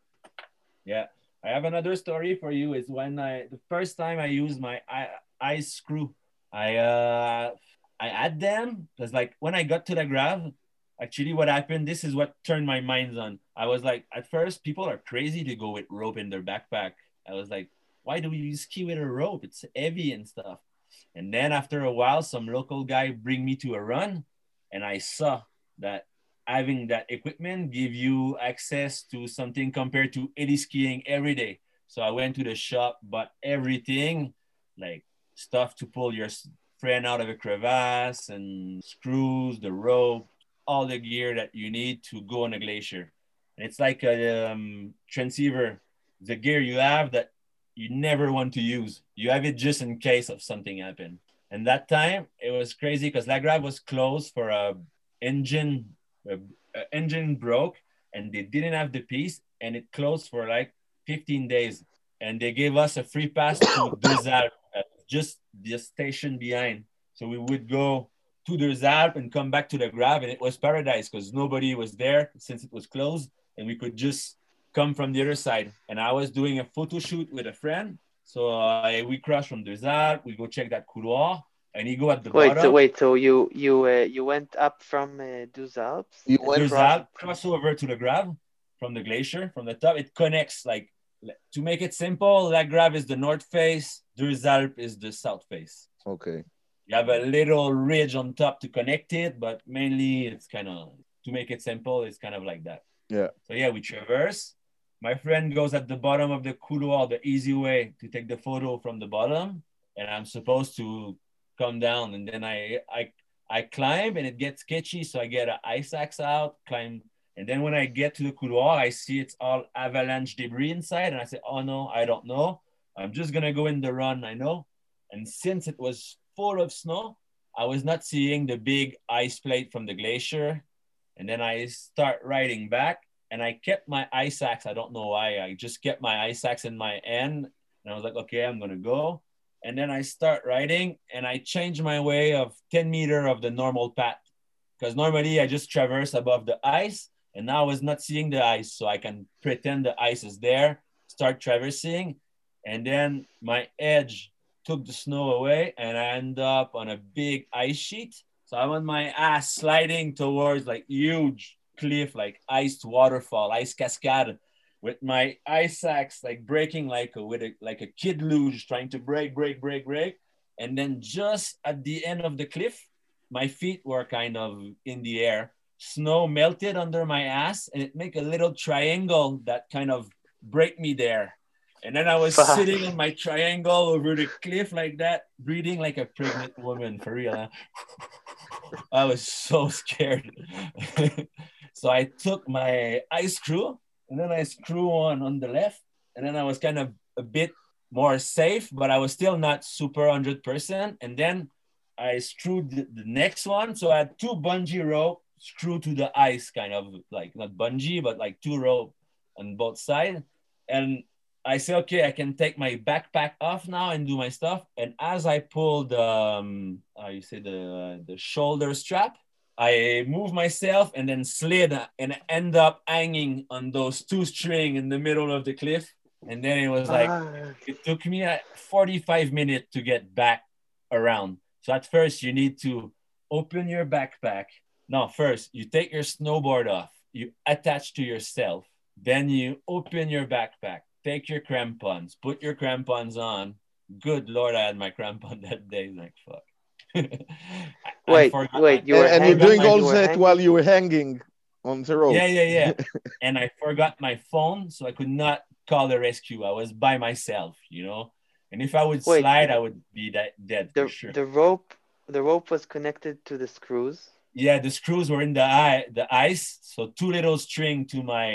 Yeah, I have another story for you. Is when I the first time I used my eye, eye screw, I uh I had them because like when I got to the grave, actually what happened. This is what turned my mind on. I was like, at first people are crazy to go with rope in their backpack. I was like, why do we ski with a rope? It's heavy and stuff. And then after a while, some local guy bring me to a run, and I saw that having that equipment give you access to something compared to eddy skiing every day. So I went to the shop, bought everything, like stuff to pull your friend out of a crevasse and screws, the rope, all the gear that you need to go on a glacier. And it's like a um, transceiver, the gear you have that you never want to use. You have it just in case of something happen. And that time it was crazy because La Grave was closed for a engine a, a engine broke and they didn't have the piece and it closed for like 15 days and they gave us a free pass to Alpes, uh, just the station behind so we would go to Deux Alpes and come back to the Grave and it was paradise because nobody was there since it was closed and we could just come from the other side and I was doing a photo shoot with a friend so uh, we crossed from the Alpes we go check that couloir and he go at the Wait, bottom so wait, so you you uh, you went up from uh, Deux Alpes? You and went There's crossed- that crossover to the Grave from the glacier from the top. It connects like to make it simple. La Grave is the north face. Deux Alpes is the south face. Okay. You have a little ridge on top to connect it, but mainly it's kind of to make it simple. It's kind of like that. Yeah. So yeah, we traverse. My friend goes at the bottom of the couloir, the easy way to take the photo from the bottom, and I'm supposed to come down, and then I I I climb, and it gets sketchy, so I get an ice axe out, climb, and then when I get to the couloir, I see it's all avalanche debris inside, and I say, oh no, I don't know. I'm just gonna go in the run, I know. And since it was full of snow, I was not seeing the big ice plate from the glacier. And then I start riding back and I kept my ice axe. I don't know why. I just kept my ice axe in my hand. And I was like, okay, I'm going to go. And then I start riding and I change my way of 10 meter of the normal path. Because normally I just traverse above the ice. And now I was not seeing the ice. So I can pretend the ice is there, start traversing. And then my edge took the snow away and I end up on a big ice sheet. So I'm on my ass sliding towards like huge cliff, like iced waterfall, ice cascade, with my ice axe like breaking like a with a like a kid luge, trying to break, break, break, break. And then just at the end of the cliff, my feet were kind of in the air. Snow melted under my ass, and it make a little triangle that kind of break me there. And then I was Fuck. sitting on my triangle over the cliff like that, breathing like a pregnant woman for real. huh? I was so scared. so I took my ice screw and then I screw on on the left, and then I was kind of a bit more safe, but I was still not super hundred percent. And then I screwed the, the next one, so I had two bungee rope screwed to the ice, kind of like not bungee, but like two rope on both sides. And I say, okay, I can take my backpack off now and do my stuff. And as I pulled, um, how you say the the shoulder strap, I move myself and then slid and end up hanging on those two string in the middle of the cliff. And then it was like Ah, it took me uh, 45 minutes to get back around. So at first you need to open your backpack. No, first you take your snowboard off, you attach to yourself, then you open your backpack, take your crampons, put your crampons on. Good lord, I had my crampon that day. Like fuck. I- I Wait, forgot wait, you were and, and you're doing all you that hanging? while you were hanging on the rope. Yeah, yeah, yeah. and I forgot my phone, so I could not call the rescue. I was by myself, you know. And if I would Wait. slide, I would be that dead the for sure. the rope the rope was connected to the screws. yeah, the screws were in the eye, the ice, so two little string to my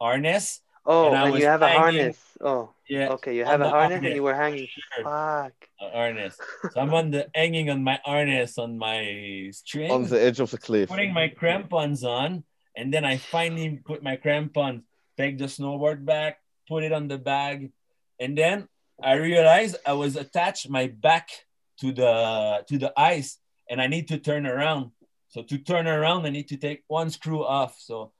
harness. Oh, And and, you have a harness. Oh, Yeah, okay, you have a harness harness, and you were hanging. sure. Fuck. a harness. So I'm on the hanging on my harness on my string. on the edge of the cliff. putting my crampons on, and then I finally put my crampons, take the snowboard back, put it on the bag, and then I realized I was attached my back to the to the ice, and I need to turn around. So to turn around, I need to take one screw off. So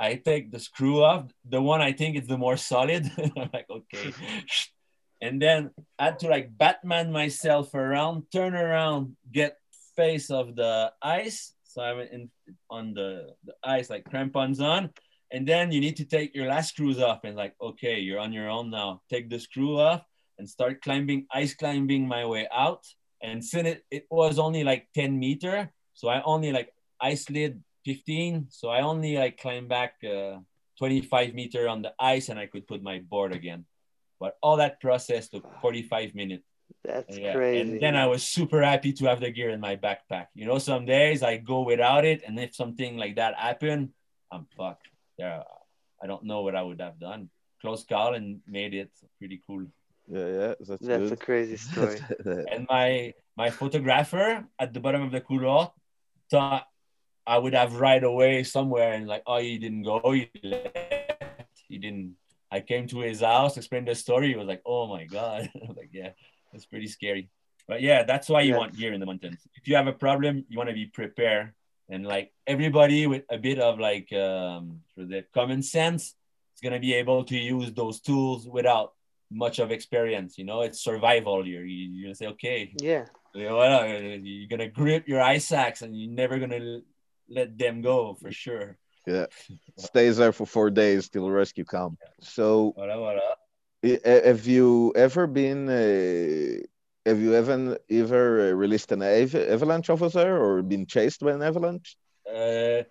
I take the screw off, the one I think is the more solid. I'm like, okay. And then I had to like Batman myself around, turn around, get face of the ice. So I'm in on the, the ice, like crampons on. And then you need to take your last screws off and like, okay, you're on your own now. Take the screw off and start climbing, ice climbing my way out. And since it, it was only like 10 meter, so I only like I slid 15. So I only like climbed back uh, 25 meter on the ice and I could put my board again. But all that process took 45 minutes. That's Yeah. crazy. And then I was super happy to have the gear in my backpack. You know, some days I go without it, and if something like that happened, I'm fucked. Yeah, I don't know what I would have done. Close call and made it pretty cool. Yeah, yeah, that's, That's good. a crazy story. And my my photographer at the bottom of the couloir thought I would have right away somewhere and like, oh, you didn't go, you left, you didn't. I came to his house, explained the story. He was like, oh my god, I was like, yeah, that's pretty scary. But yeah, that's why you Yes. want gear in the mountains. If you have a problem, you want to be prepared. And like everybody with a bit of like um, for the common sense is gonna be able to use those tools without much of experience. You know, it's survival. You're you're gonna say, okay, Yeah. you know, what, uh, you're gonna grip your ice axe and you're never gonna let them go for sure. Yeah, stays there for four days till rescue come. So, have you ever been? Uh, have you ever ever uh, released an av- avalanche officer or been chased by an avalanche? Uh,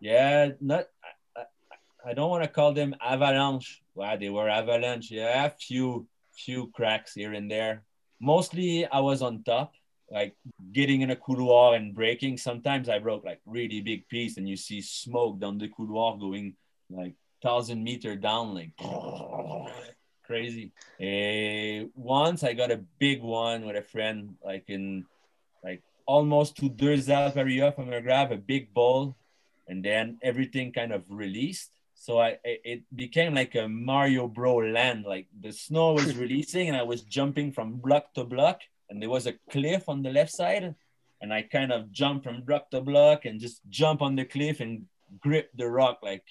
yeah, not. I, I, I don't want to call them avalanche. Wow, they were avalanche. Yeah, a few few cracks here and there. Mostly, I was on top, like getting in a couloir and breaking. Sometimes I broke like really big piece, and you see smoke down the couloir going like thousand meter down, like crazy. Eh, once I got a big one with a friend, like in like almost to heures area from a grab, a big ball, and then everything kind of released. So I it became like a Mario Bro land. Like the snow was releasing, and I was jumping from block to block, and there was a cliff on the left side, and I kind of jumped from block to block and just jump on the cliff and grip the rock like,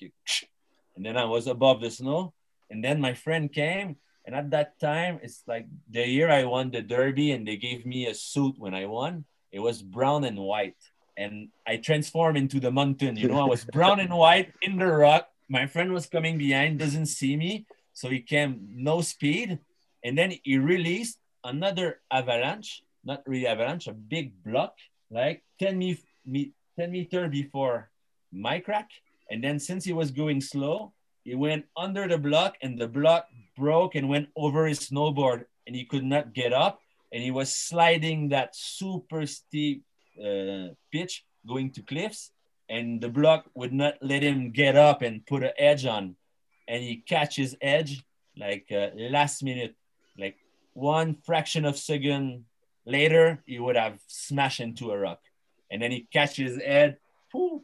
and then I was above the snow, and then my friend came. And at that time, it's like the year I won the Derby, and they gave me a suit when I won. It was brown and white. and I transformed into the mountain. You know, I was brown and white in the rock. My friend was coming behind, doesn't see me, so he came no speed, and then he released another avalanche, not really avalanche, a big block, like 10 me, me 10 meter before my crack. And then since he was going slow, he went under the block and the block broke and went over his snowboard and he could not get up and he was sliding that super steep uh, pitch going to cliffs and the block would not let him get up and put an edge on and he catches edge like uh, last minute like one fraction of second later he would have smashed into a rock. And then he catches his head poof,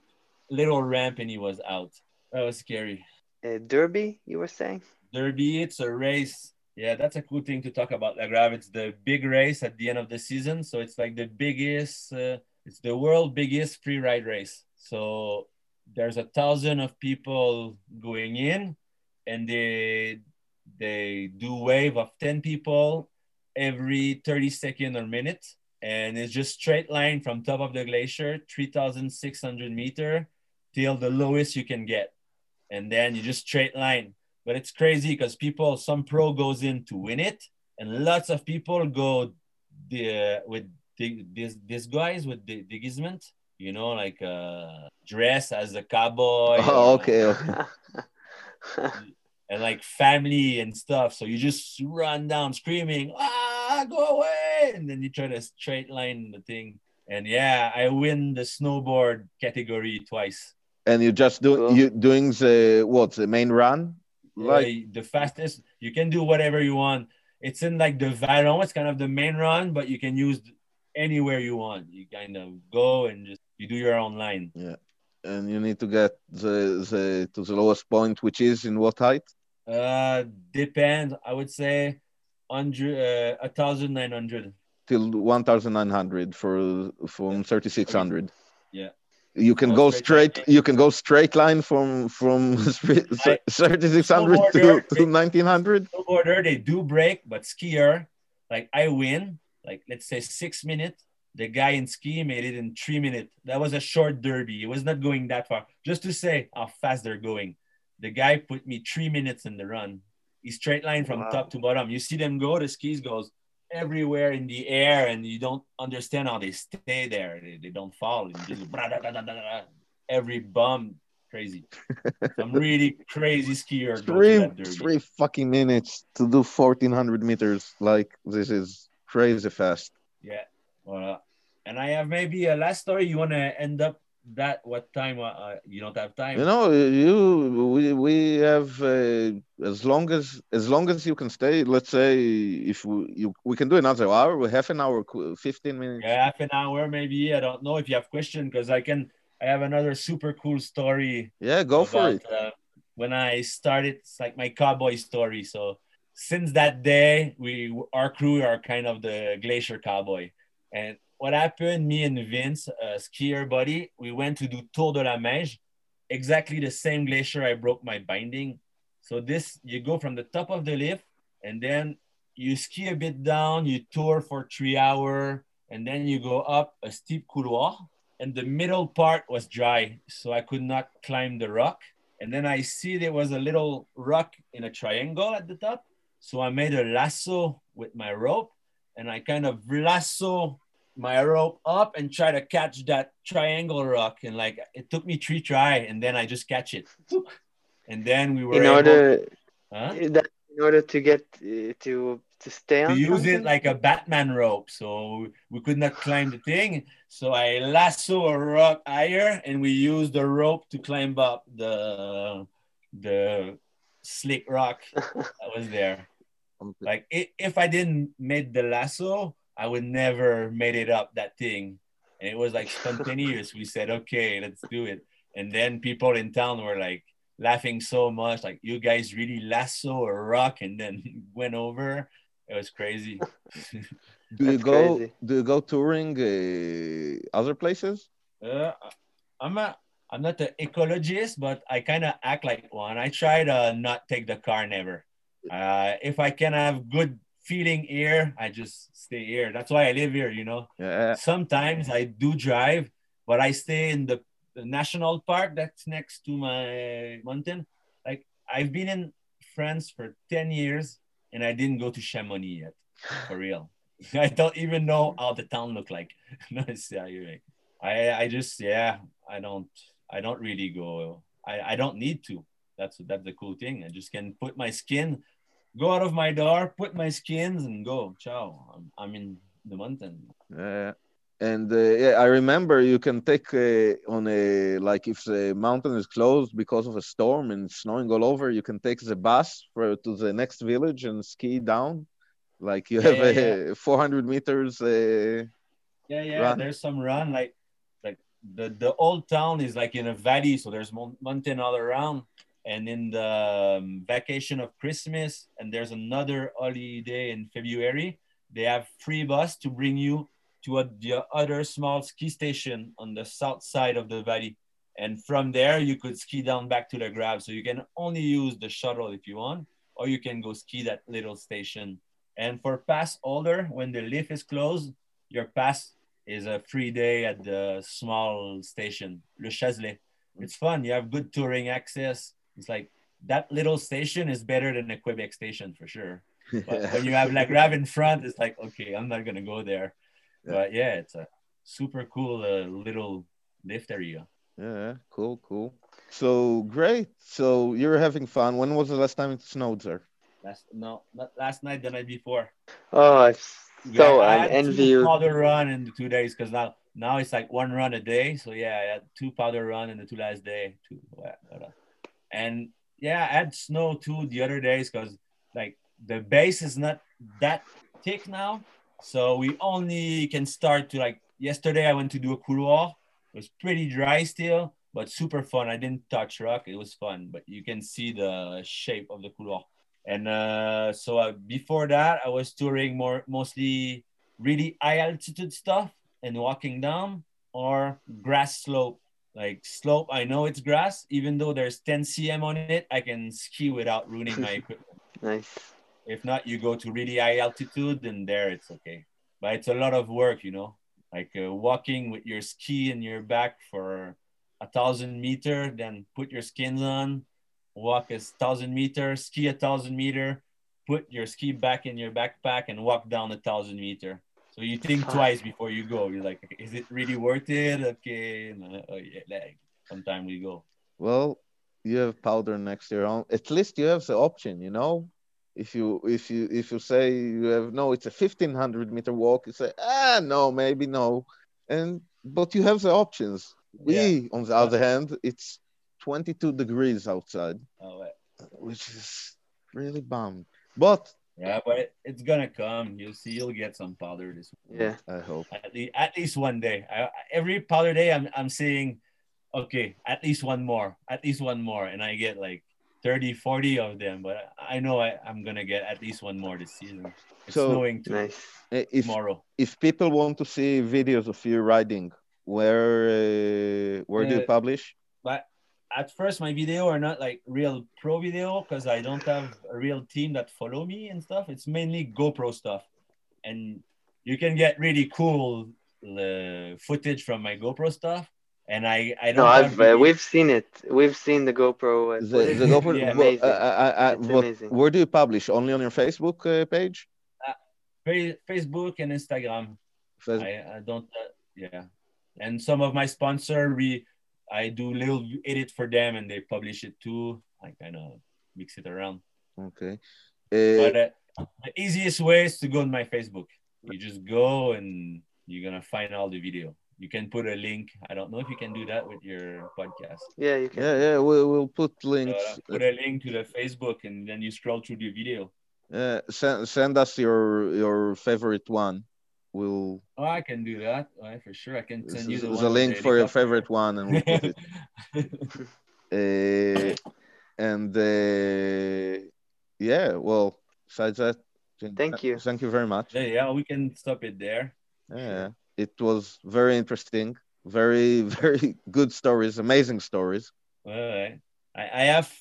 little ramp and he was out. That was scary. Uh, Derby, you were saying? derby it's a race. Yeah that's a cool thing to talk about La Grave. it's the big race at the end of the season. So it's like the biggest uh, it's the world biggest free ride race. So there's a thousand of people going in and they they do wave of 10 people every 30 second or minute and it's just straight line from top of the glacier 3600 meter till the lowest you can get. And then you just straight line. But it's crazy because people some pro goes in to win it and lots of people go the with the, this these guys with the déguisement you know like uh dress as a cowboy. Oh, okay, okay. and like family and stuff. So you just run down screaming ah go away! And then you try to straight line the thing. And yeah i win the snowboard category twice. And you just do Cool. you doing the what the main run? Like like the fastest. You can do whatever you want. It's in like the vallon it's kind of the main run but you can use anywhere you want. You kind of go and just you do your own line. Yeah. And you need to get the, the to the lowest point, which is in what height? Uh depends. I would say 100 uh, 1900 Till one thousand nine hundred for from thirty six hundred. Yeah. You can Go go straight straight. You can go straight line from from thirty six hundred to to nineteen hundred. snowboarder they do break but skier like i win like let's say six minutes. The guy in ski made it in three minutes. That was a short derby. It was not going that far. Just to say how fast they're going the guy put me three minutes in the run he straight line from Wow. top to bottom you see them go the skis goes everywhere in the air and you don't understand how they stay there they, they don't fall just every bum crazy some really crazy skier Three three fucking minutes to do fourteen hundred meters. Like this is crazy fast. Yeah. Well, and I have maybe a last story. You want to end up that what time? Uh, uh, you don't have time. You know, you we we have uh, as long as as long as you can stay. Let's say if we you we can do another hour, we half an hour, fifteen minutes. yeah, half an hour maybe. I don't know if you have question because I can. I have another super cool story. Yeah, go for it. Uh, when I started, it's like my cowboy story. So since that day, we our crew are kind of the glacier cowboy. And what happened? Me and Vince, a skier buddy, we went to do Tour de la Meije, exactly the same glacier I broke my binding. So this, you go from the top of the lift, and then you ski a bit down, you tour for three hour, and then you go up a steep couloir. And the middle part was dry, so I could not climb the rock. And then I see there was a little rock in a triangle at the top. So I made a lasso with my rope and I kind of lasso my rope up and try to catch that triangle rock. And like it took me three try and then I just catch it. And then we were In able- order, Huh? that, in order to get uh, to to stay on. to use something? it like a Batman rope. So we could not climb the thing. So I lasso a rock higher and we use the rope to climb up the the slick rock that was there. Like i if I didn't made the lasso, I would never made it up that thing. And it was like spontaneous. we said, okay, let's do it. And then people in town were like laughing so much, like you guys really lasso a rock and then went over. It was crazy. Do you go? crazy. Do you go touring uh, other places? Uh, I'm a I'm not an ecologist, but I kind of act like one. I try to not take the car never. Uh, if I can have good feeling here, I just stay here. That's why I live here. You know. Yeah. Sometimes I do drive, but I stay in the, the national park that's next to my mountain. Like I've been in France for 10 years and I didn't go to Chamonix yet, for real. I don't even know how the town look like. no, I, I just, yeah, I don't, I don't really go. I, I don't need to. That's that's the cool thing. I just can put my skin, go out of my door, put my skins, and go. Ciao. I'm, I'm in the mountain. Yeah and uh, yeah, I remember you can take uh, on a like if the mountain is closed because of a storm and snowing all over, you can take the bus for, to the next village and ski down. Like you Yeah, have yeah, a 400 meters. Uh, Yeah, yeah. Run. There's some run like like the the old town is like in a valley, so there's mountain all around. And in the um, vacation of Christmas, and there's another holiday in February, they have free bus to bring you to a, the other small ski station on the south side of the valley. And from there, you could ski down back to the Grave. So you can only use the shuttle if you want, or you can go ski that little station. And for pass holder, when the lift is closed, your pass is a free day at the small station, Le Chazelet. It's fun. You have good touring access. It's like that little station is better than the Quebec station for sure. But when you have like Grave in front, it's like, okay, I'm not going to go there. But yeah, it's a super cool uh, little lift area. yeah, cool, cool. So great. So you're having fun. When was the last time it snowed there? Last, no, not last night, the night before. Oh, it's so I I had envy two you. powder run in the two days because now now it's like one run a day. So yeah, I had two powder run in the two last day. Two, yeah, and yeah, add snow too the other days because like the base is not that thick now, so we only can start to like yesterday. I went to do a couloir. It was pretty dry still, but super fun. I didn't touch rock. It was fun, but you can see the shape of the couloir. And uh, so uh, before that, I was touring more mostly really high altitude stuff and walking down or grass slope. Like slope, I know it's grass, even though there's 10 cm on it, I can ski without ruining my equipment. Nice. If not, you go to really high altitude, and there it's okay. But it's a lot of work, you know, like uh, walking with your ski in your back for a thousand meter, then put your skins on, walk a thousand meter, ski a thousand meter, put your ski back in your backpack, and walk down a thousand meter. So you think twice before you go. You're like, is it really worth it? Okay, no, oh, yeah, like, sometime we go. Well, you have powder next year on. At least you have the option, you know. If you if you if you say you have no, it's a fifteen hundred meter walk. You say ah no, maybe no, and but you have the options. We, on the other hand, it's twenty two degrees outside, Oh, wait. which is really bummed. But Yeah, but it, it's gonna come. You'll see. You'll get some powder this Week. Yeah. I hope. at least at least one day. I, every powder day, I'm I'm saying, okay, at least one more, at least one more, and I get like 30, 40 of them. But I know I, I'm gonna get at least one more this season. It's So- snowing too Nice. Uh, If tomorrow. if people want to see videos of you riding, where uh, where do you Uh, publish? But at first, my video are not like real pro video because I don't have a real team that follow me and stuff. It's mainly GoPro stuff, and you can get really cool uh, footage from my GoPro stuff. And I I No, don't. I've uh, we've seen it. We've seen the GoPro. uh, The, the GoPro, Yeah, amazing. uh, uh, uh, It's but amazing. where do you publish? Only on your Facebook uh, page? Fa- Facebook and Instagram. Face- I, I don't uh, yeah and some of my sponsor we i do little edit for them and they publish it too i kind of mix it around Okay. Uh, but uh, the easiest way is to go on my facebook you just go and you're gonna find all the video you can put a link i don't know if you can do that with your podcast Yeah, you can. yeah, yeah, we'll, we'll put Uh, links. put a link to the facebook and then you scroll through the video Uh, send, send us your your favorite one. We'll oh i can do that oh, for sure i can send you the, the, one with link for your favorite one, and we'll put it. Uh, and uh, yeah, well, besides that, Thank you. Thank you very much. yeah, yeah we can stop it there Yeah, it was very interesting. Very, very good stories, amazing stories. All right. I, I have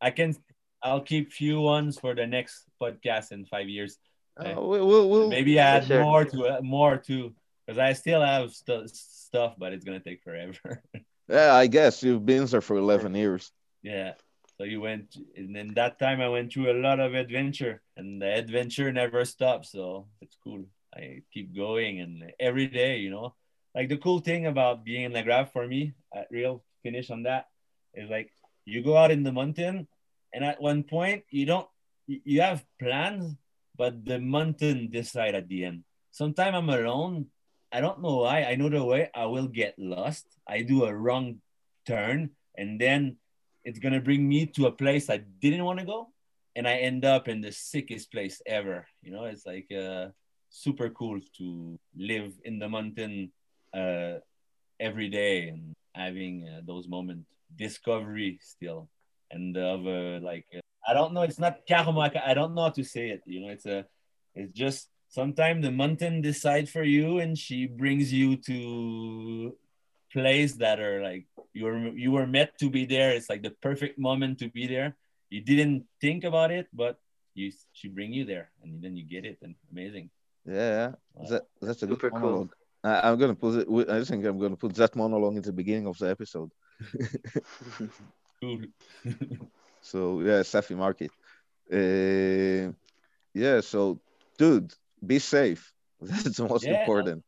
I can I'll keep few ones for the next podcast in five years. Okay. Uh, we, we'll, we'll, Maybe add sure. more to uh, more too. because I still have stu- stuff, but it's gonna take forever. Yeah, I guess you've been there for 11 years. yeah. So you went, and then that time I went through a lot of adventure, and the adventure never stops. So it's cool. I keep going, and every day, you know, like the cool thing about being in the Grave for me, at real finish on that, is like you go out in the mountain, and at one point you don't, you have plans, but the mountain decide at the end. Sometimes I'm alone. I don't know why. I know the way. I will get lost. I do a wrong turn, and then it's gonna bring me to a place I didn't want to go, and I end up in the sickest place ever. You know, it's like uh, super cool to live in the mountain uh, every day and having uh, those moments, discovery still, and of uh, like uh, I don't know. It's not karma. I don't know how to say it. You know, it's a, it's just sometimes the mountain decides for you, and she brings you to place that are like you were you were meant to be there. It's like the perfect moment to be there. You didn't think about it, but you she bring you there, and then you get it, and amazing. Yeah, Wow. that, that's a good Super cool. I, I'm gonna put it. I think I'm gonna put that monologue in the beginning of the episode. Cool. So yeah, Safi Market. Uh, yeah. So, dude, be safe. That's the most Yeah. important.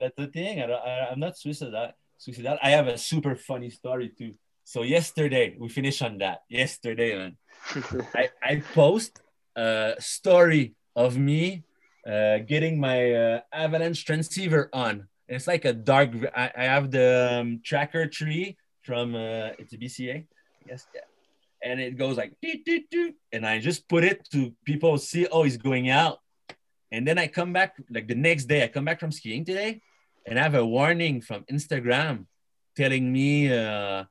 That's the thing. I, I'm not suicidal. Suicidal. I have a super funny story too. So yesterday we finished on that. Yesterday, man. I, I post a story of me uh, getting my uh, avalanche transceiver on. It's like a dark. I, I have the um, Tracker 3 from uh, it's a BCA, yes, yeah, and it goes like doot, doot, doot, and I just put it to people see. Oh, he's going out, and then I come back like the next day. I come back from skiing today, and I have a warning from Instagram telling me. Uh,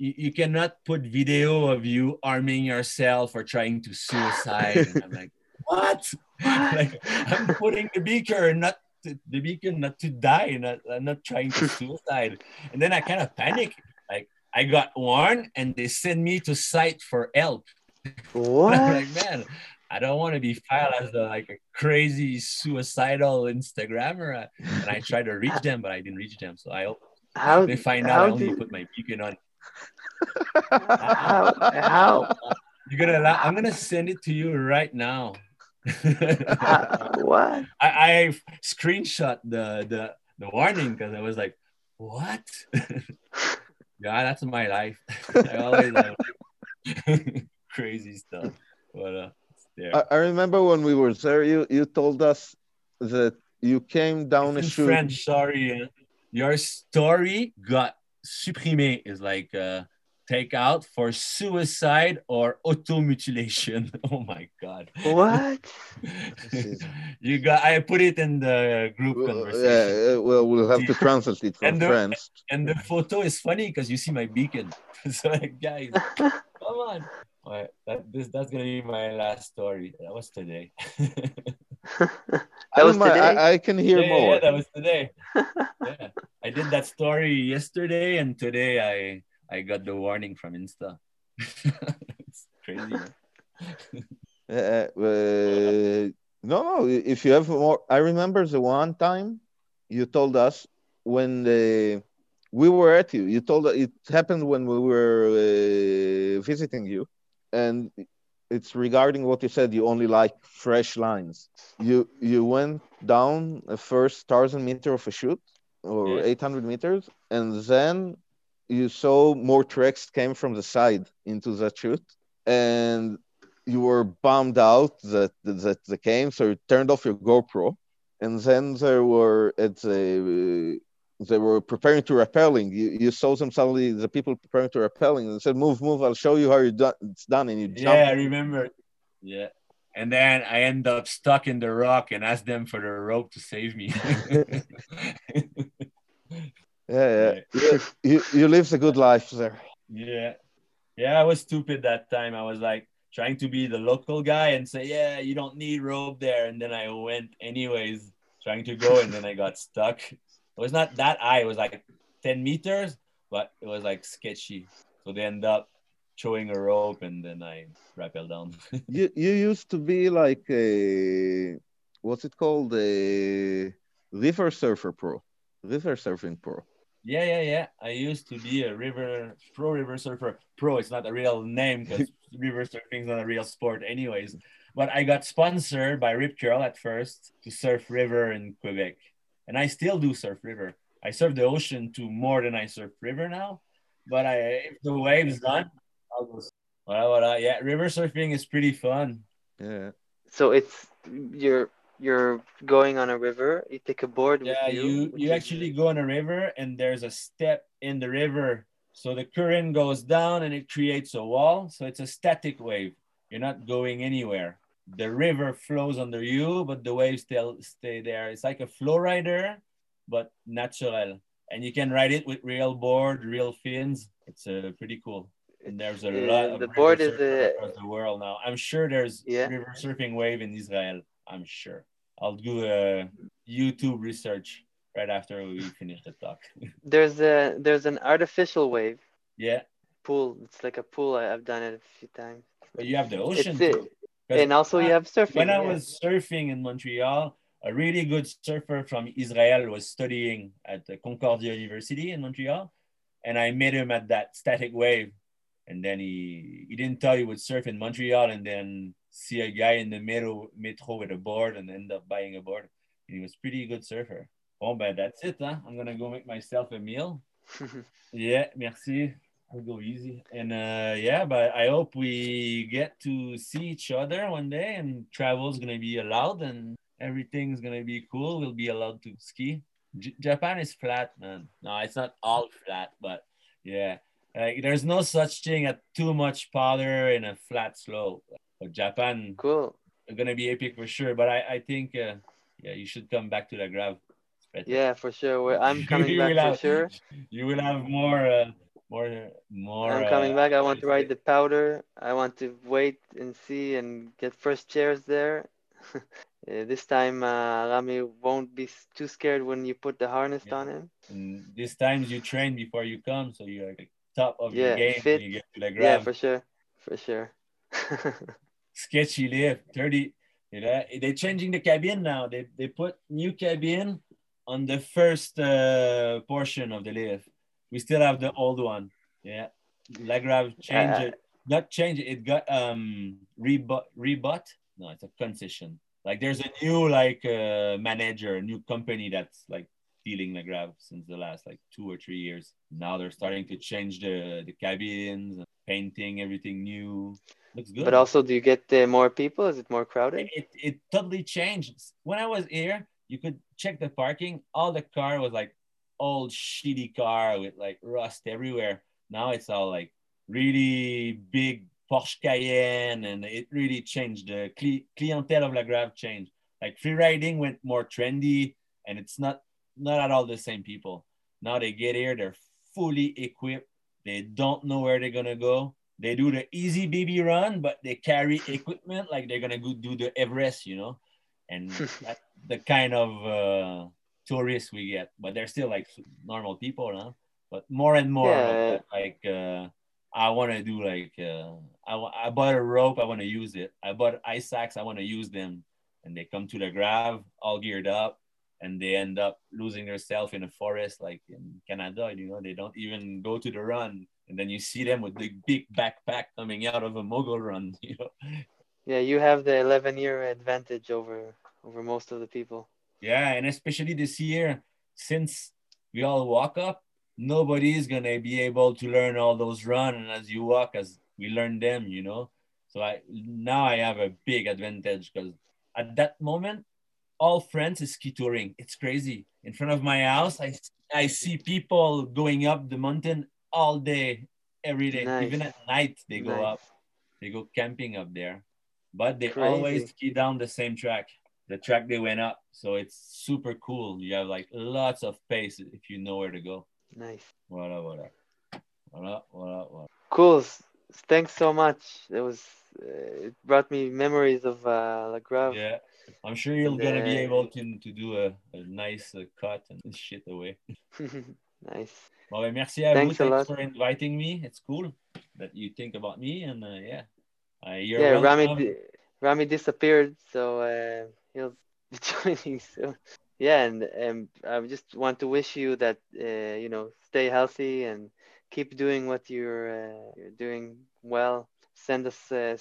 you, you cannot put video of you arming yourself or trying to suicide. And I'm like, what? like I'm putting the beaker, not to, the beacon, not to die, not I'm not trying to suicide. And then I kind of panic. I got warned, and they sent me to site for help. what? I'm like, man, I don't want to be filed as a, like a crazy suicidal Instagrammer. And I tried to reach them, but I didn't reach them. So I hope How they find out I only did- put my beacon on. how how You're gonna allow, I'm gonna send it to you right now. how- what? I, I screenshot the the the warning because I was like, what? yeah, that's my life. I always have crazy stuff. But uh it's there. I, I remember when we were there, you you told us that you came down a It's in chute. French, sorry. uh, Your story got supprimé is like uh take out for suicide or automutilation. Oh my god. What? you got I put it in the group Uh, conversation. yeah, uh, well, we'll have to translate it from And French. And the photo is funny because you see my beacon. so like guys, come on. Alright, that this that's gonna be my last story. That was today. That was I, today? I, I can hear yeah, more. yeah, that was today. yeah. I did that story yesterday and today I I got the warning from Insta. it's crazy. Uh, uh, no, no. If you have more, I remember the one time you told us when the, we were at you. You told it happened when we were uh, visiting you, and it's regarding what you said. You only like fresh lines. You you went down the first thousand meter of a shoot or Yeah. eight hundred meters, and then you saw more tracks came from the side into that chute, and you were bummed out that that they came, so you turned off your GoPro, and then there were at the they were preparing to rappelling. You, you saw them suddenly the people preparing to rappelling and said, "Move, move! I'll show you how you do- it's done." And you jump. Yeah, I remember. Yeah. And then I end up stuck in the rock and asked them for the rope to save me. Yeah, yeah. You, you lived a good life there. Yeah. Yeah, I was stupid that time. I was like trying to be the local guy and say, yeah, you don't need rope there. And then I went anyways, trying to go, and then I got stuck. It was not that high, it was like 10 meters, but it was like sketchy. So they end up throwing a rope and then I rappel down. You you used to be like a what's it called a River Surfer Pro, River Surfing Pro. Yeah, yeah, yeah. I used to be a river pro river surfer. Pro, it's not a real name because river surfing is not a real sport, anyways. But I got sponsored by Rip Curl at first to surf river in Quebec, and I still do surf river. I surf the ocean to more than I surf river now. But I, if the waves done, I'll go. Voilà, voilà. Yeah, river surfing is pretty fun. Yeah. So it's you're you're going on a river. You take a board. Yeah, with you you. you, actually go on a river and there's a step in the river. So the current goes down and it creates a wall. So it's a static wave. You're not going anywhere. The river flows under you, but the waves still stay there. It's like a FlowRider, but natural. And you can ride it with real board, real fins. It's uh, pretty cool. And there's a lot of the board is a- across the world now. I'm sure there's Yeah. river surfing wave in Israel. I'm sure. I'll do a YouTube research right after we finish the talk. There's a there's an artificial wave yeah, pool. It's like a pool. I, I've done it a few times. but you have the ocean It's it. too. 'Cause And also you have surfing. when I yeah. was surfing in Montreal, a really good surfer from Israel was studying at the Concordia University in Montreal, and I met him at that static wave. And then he he didn't tell he would surf in Montreal, and then see a guy in the metro metro with a board, and end up buying a board. And he was pretty good surfer. Oh, but that's it, huh? I'm gonna go make myself a meal. Yeah, merci. I'll go easy. And uh, yeah, but I hope we get to see each other one day and travel's gonna be allowed and everything's gonna be cool. We'll be allowed to ski. J- Japan is flat, man. No, it's not all flat, but yeah. Like there's no such thing as too much powder in a flat slope. But Japan cool. gonna be epic for sure. But I, I think uh, yeah, you should come back to the Grave. Better. Yeah, for sure. I'm coming back for have- sure. You will have more, uh, more, more. I'm coming uh, back. I want to how do you ride the powder. I want to wait and see and get first chairs there. Uh, this time, uh, Rami won't be too scared when you put the harness Yeah. on him. And these times you train before you come, so you're like top of Yeah, your game fit. when you get to the Yeah, for sure, for sure. Sketchy lift, 30. You know, they're changing the cabin now. They, they put new cabin on the first uh, portion of the lift. We still have the old one. Yeah. La Grave changed Uh, it. Not change it. It got um rebut rebut. No, it's a concession. Like there's a new like uh, manager, new company that's like dealing La Grave since the last like two or three years. Now they're starting to change the the cabins, painting everything new. Looks good. But also, do you get uh, more people? Is it more crowded? it, it totally changed. When I was here, you could check the parking. All the car was like old shitty car with like rust everywhere. Now it's all like really big Porsche Cayenne, and it really changed. The cli- clientele of La Grave changed. Like free riding went more trendy, and it's not not at all the same people. Now they get here, they're fully equipped. They don't know where they're gonna go. They do the easy baby run, but they carry equipment like they're gonna go do the Everest, you know, and that's the kind of uh, tourists we get. But they're still like normal people, huh? But more and more, Yeah. like uh, I want to do like uh, I, I bought a rope, I want to use it. I bought ice axes, I want to use them, and they come to the Grave all geared up, and they end up losing themselves in a forest like in Canada. You know, they don't even go to the run, and then you see them with the big backpack coming out of a mogul run. You know, Yeah, you have the 11 year advantage over over most of the people. yeah, and especially this year, since we all walk up, nobody's gonna be able to learn all those run and as you walk as we learn them. You know, so I now I have a big advantage because at that moment all friends is ski touring. It's crazy. In front of my house, I I see people going up the mountain all day, every day. Nice. Even at night, they go Nice. up. They go camping up there, but they Crazy. always ski down the same track, the track they went up. So it's super cool. You have like lots of pace if you know where to go. Nice. Voilà, voilà. Voilà, voilà, voilà. Cool. Thanks so much. It was uh, it brought me memories of uh, La Grave. Yeah. I'm sure you're gonna be able to, to do a, a nice uh, cut and shit away. nice. Well, merci à Thanks a vous. Thanks for inviting me. It's cool that you think about me, and uh, yeah, uh, you're yeah, Rami di- Rami disappeared, so uh, he'll be joining soon. yeah, and um, I just want to wish you that uh, you know stay healthy and keep doing what you're uh, you're doing well. Send us, uh,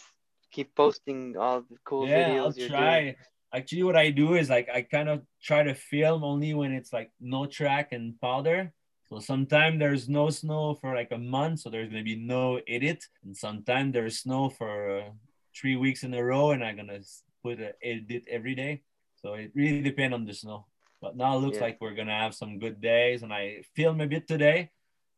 keep posting all the cool yeah, videos I'll try. doing. Actually, what I do is like I kind of try to film only when it's like no track and powder. So sometimes there's no snow for like a month, so there's gonna be no edit, and sometimes there's snow for uh, three weeks in a row, and I'm gonna put a edit every day. So it really depends on the snow. But now it looks Yeah. like we're gonna have some good days, and I film a bit today.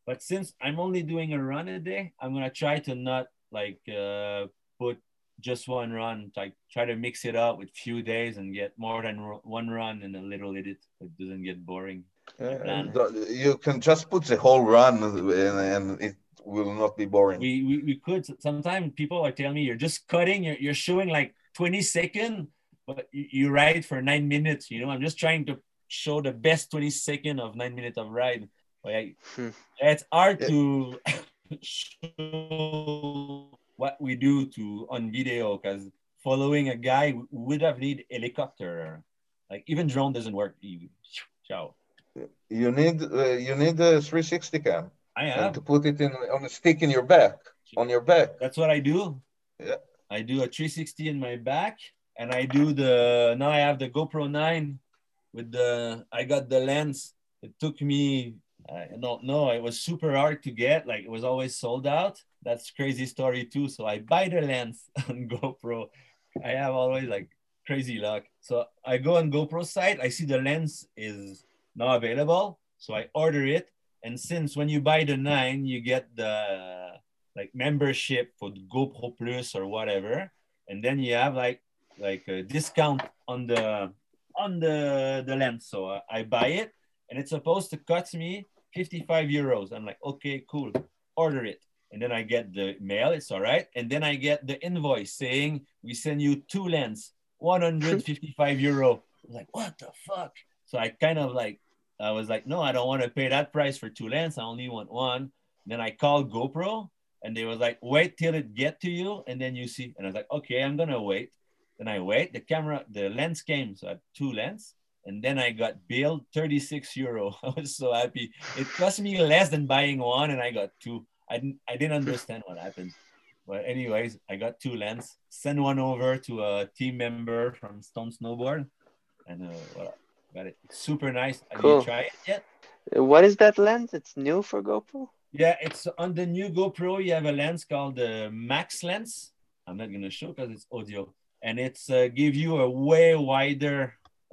But since I'm only doing a run a day, I'm gonna try to not like uh, put just one run. Like try to mix it up with few days and get more than ro- one run and a little edit. So it doesn't get boring. Uh, you can just put the whole run and, and it will not be boring. We we, we could sometimes people are telling me you're just cutting. You're, you're showing like 20 second, but you, you ride for nine minutes. You know, I'm just trying to show the best 20 second of nine minutes of ride. But I, Hmm. it's hard Yeah. to show what we do to on video because following a guy would have need helicopter. Like even drone doesn't work. You, ciao. You need uh, you need a 360 cam I and have. to put it in on a stick in your back on your back. That's what I do. Yeah. I do a 360 in my back, and I do the now I have the GoPro 9 with the I got the lens. It took me I don't know. It was super hard to get. Like it was always sold out. That's crazy story too. So I buy the lens on GoPro. I have always like crazy luck. So I go on GoPro site. I see the lens is now available. So I order it. And since when you buy the nine, you get the like membership for GoPro Plus or whatever, and then you have like like a discount on the on the the lens. So uh, I buy it, and it's supposed to cost me 55 euros. I'm like, okay, cool, order it, and then I get the mail. It's all right, and then I get the invoice saying we send you two lens, 155 euro. I'm like, what the fuck? So I kind of like I was like, no, I don't want to pay that price for two lens. I only want one. Then I called GoPro and they was like, wait till it get to you and then you see. And I was like, okay, I'm gonna wait. Then I wait. The camera, the lens came, so I had two lens. And then I got billed 36 euro. I was so happy. It cost me less than buying one, and I got two. I didn't I didn't understand what happened. But anyways, I got two lens. Send one over to a team member from Stone Snowboard, and uh, voilà, got it. Super nice. Have Cool. you tried it yet? What is that lens? It's new for GoPro. Yeah, it's on the new GoPro. You have a lens called the Max lens. I'm not gonna show because it's audio, and it's uh, give you a way wider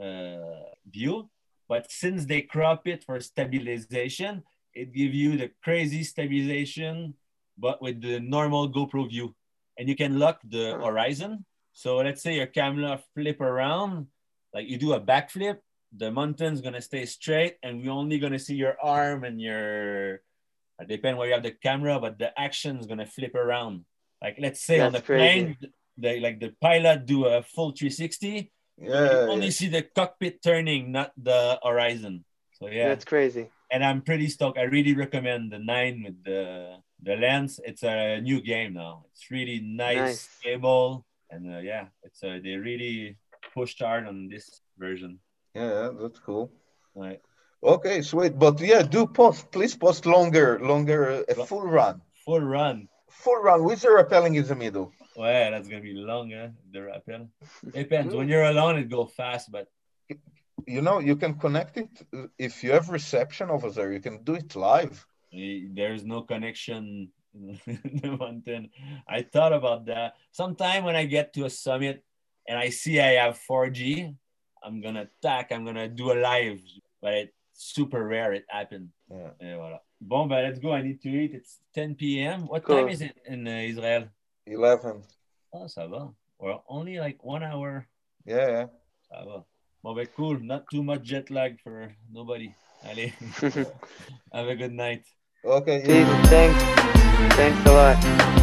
uh, view. But since they crop it for stabilization, it give you the crazy stabilization, but with the normal GoPro view, and you can lock the horizon. So let's say your camera flip around, like you do a backflip, the mountain's gonna stay straight, and we're only gonna see your arm and your it depend where you have the camera, but the action is gonna flip around. Like let's say on the crazy. plane, they like the pilot do a full 360. Yeah, you only yeah. see the cockpit turning, not the horizon. So yeah, That's crazy. And I'm pretty stoked. I really recommend the nine with the the lens. It's a new game now. It's really nice, Nice. stable, and uh, yeah, it's uh, they really pushed hard on this version. yeah, that's cool. Right. Okay, sweet. But yeah, do post. Please post longer, longer, uh, a full run, Full run. full run with the rappelling in the middle. Well, that's gonna be long, huh? The rappel. Depends. When you're alone, it go fast, but You know, you can connect it uh, if you have reception over there. You can do it live. eh, there's no connection the mountain. I thought about that. Sometime when I get to a summit and I see I have 4G, I'm gonna attack. I'm gonna do a live, but it's super rare. It happened. Yeah. Et voilà. Bon, ben, let's go. I need to eat. It's 10 p.m. What Cool. time is it in uh, Israel? Eleven. Oh, ça va. Well, only like one hour. Yeah, yeah. Ça va. Bon, ben, cool. Not too much jet lag for nobody. Allez. Have a good night. Okay. Steve, thanks. Thanks a lot.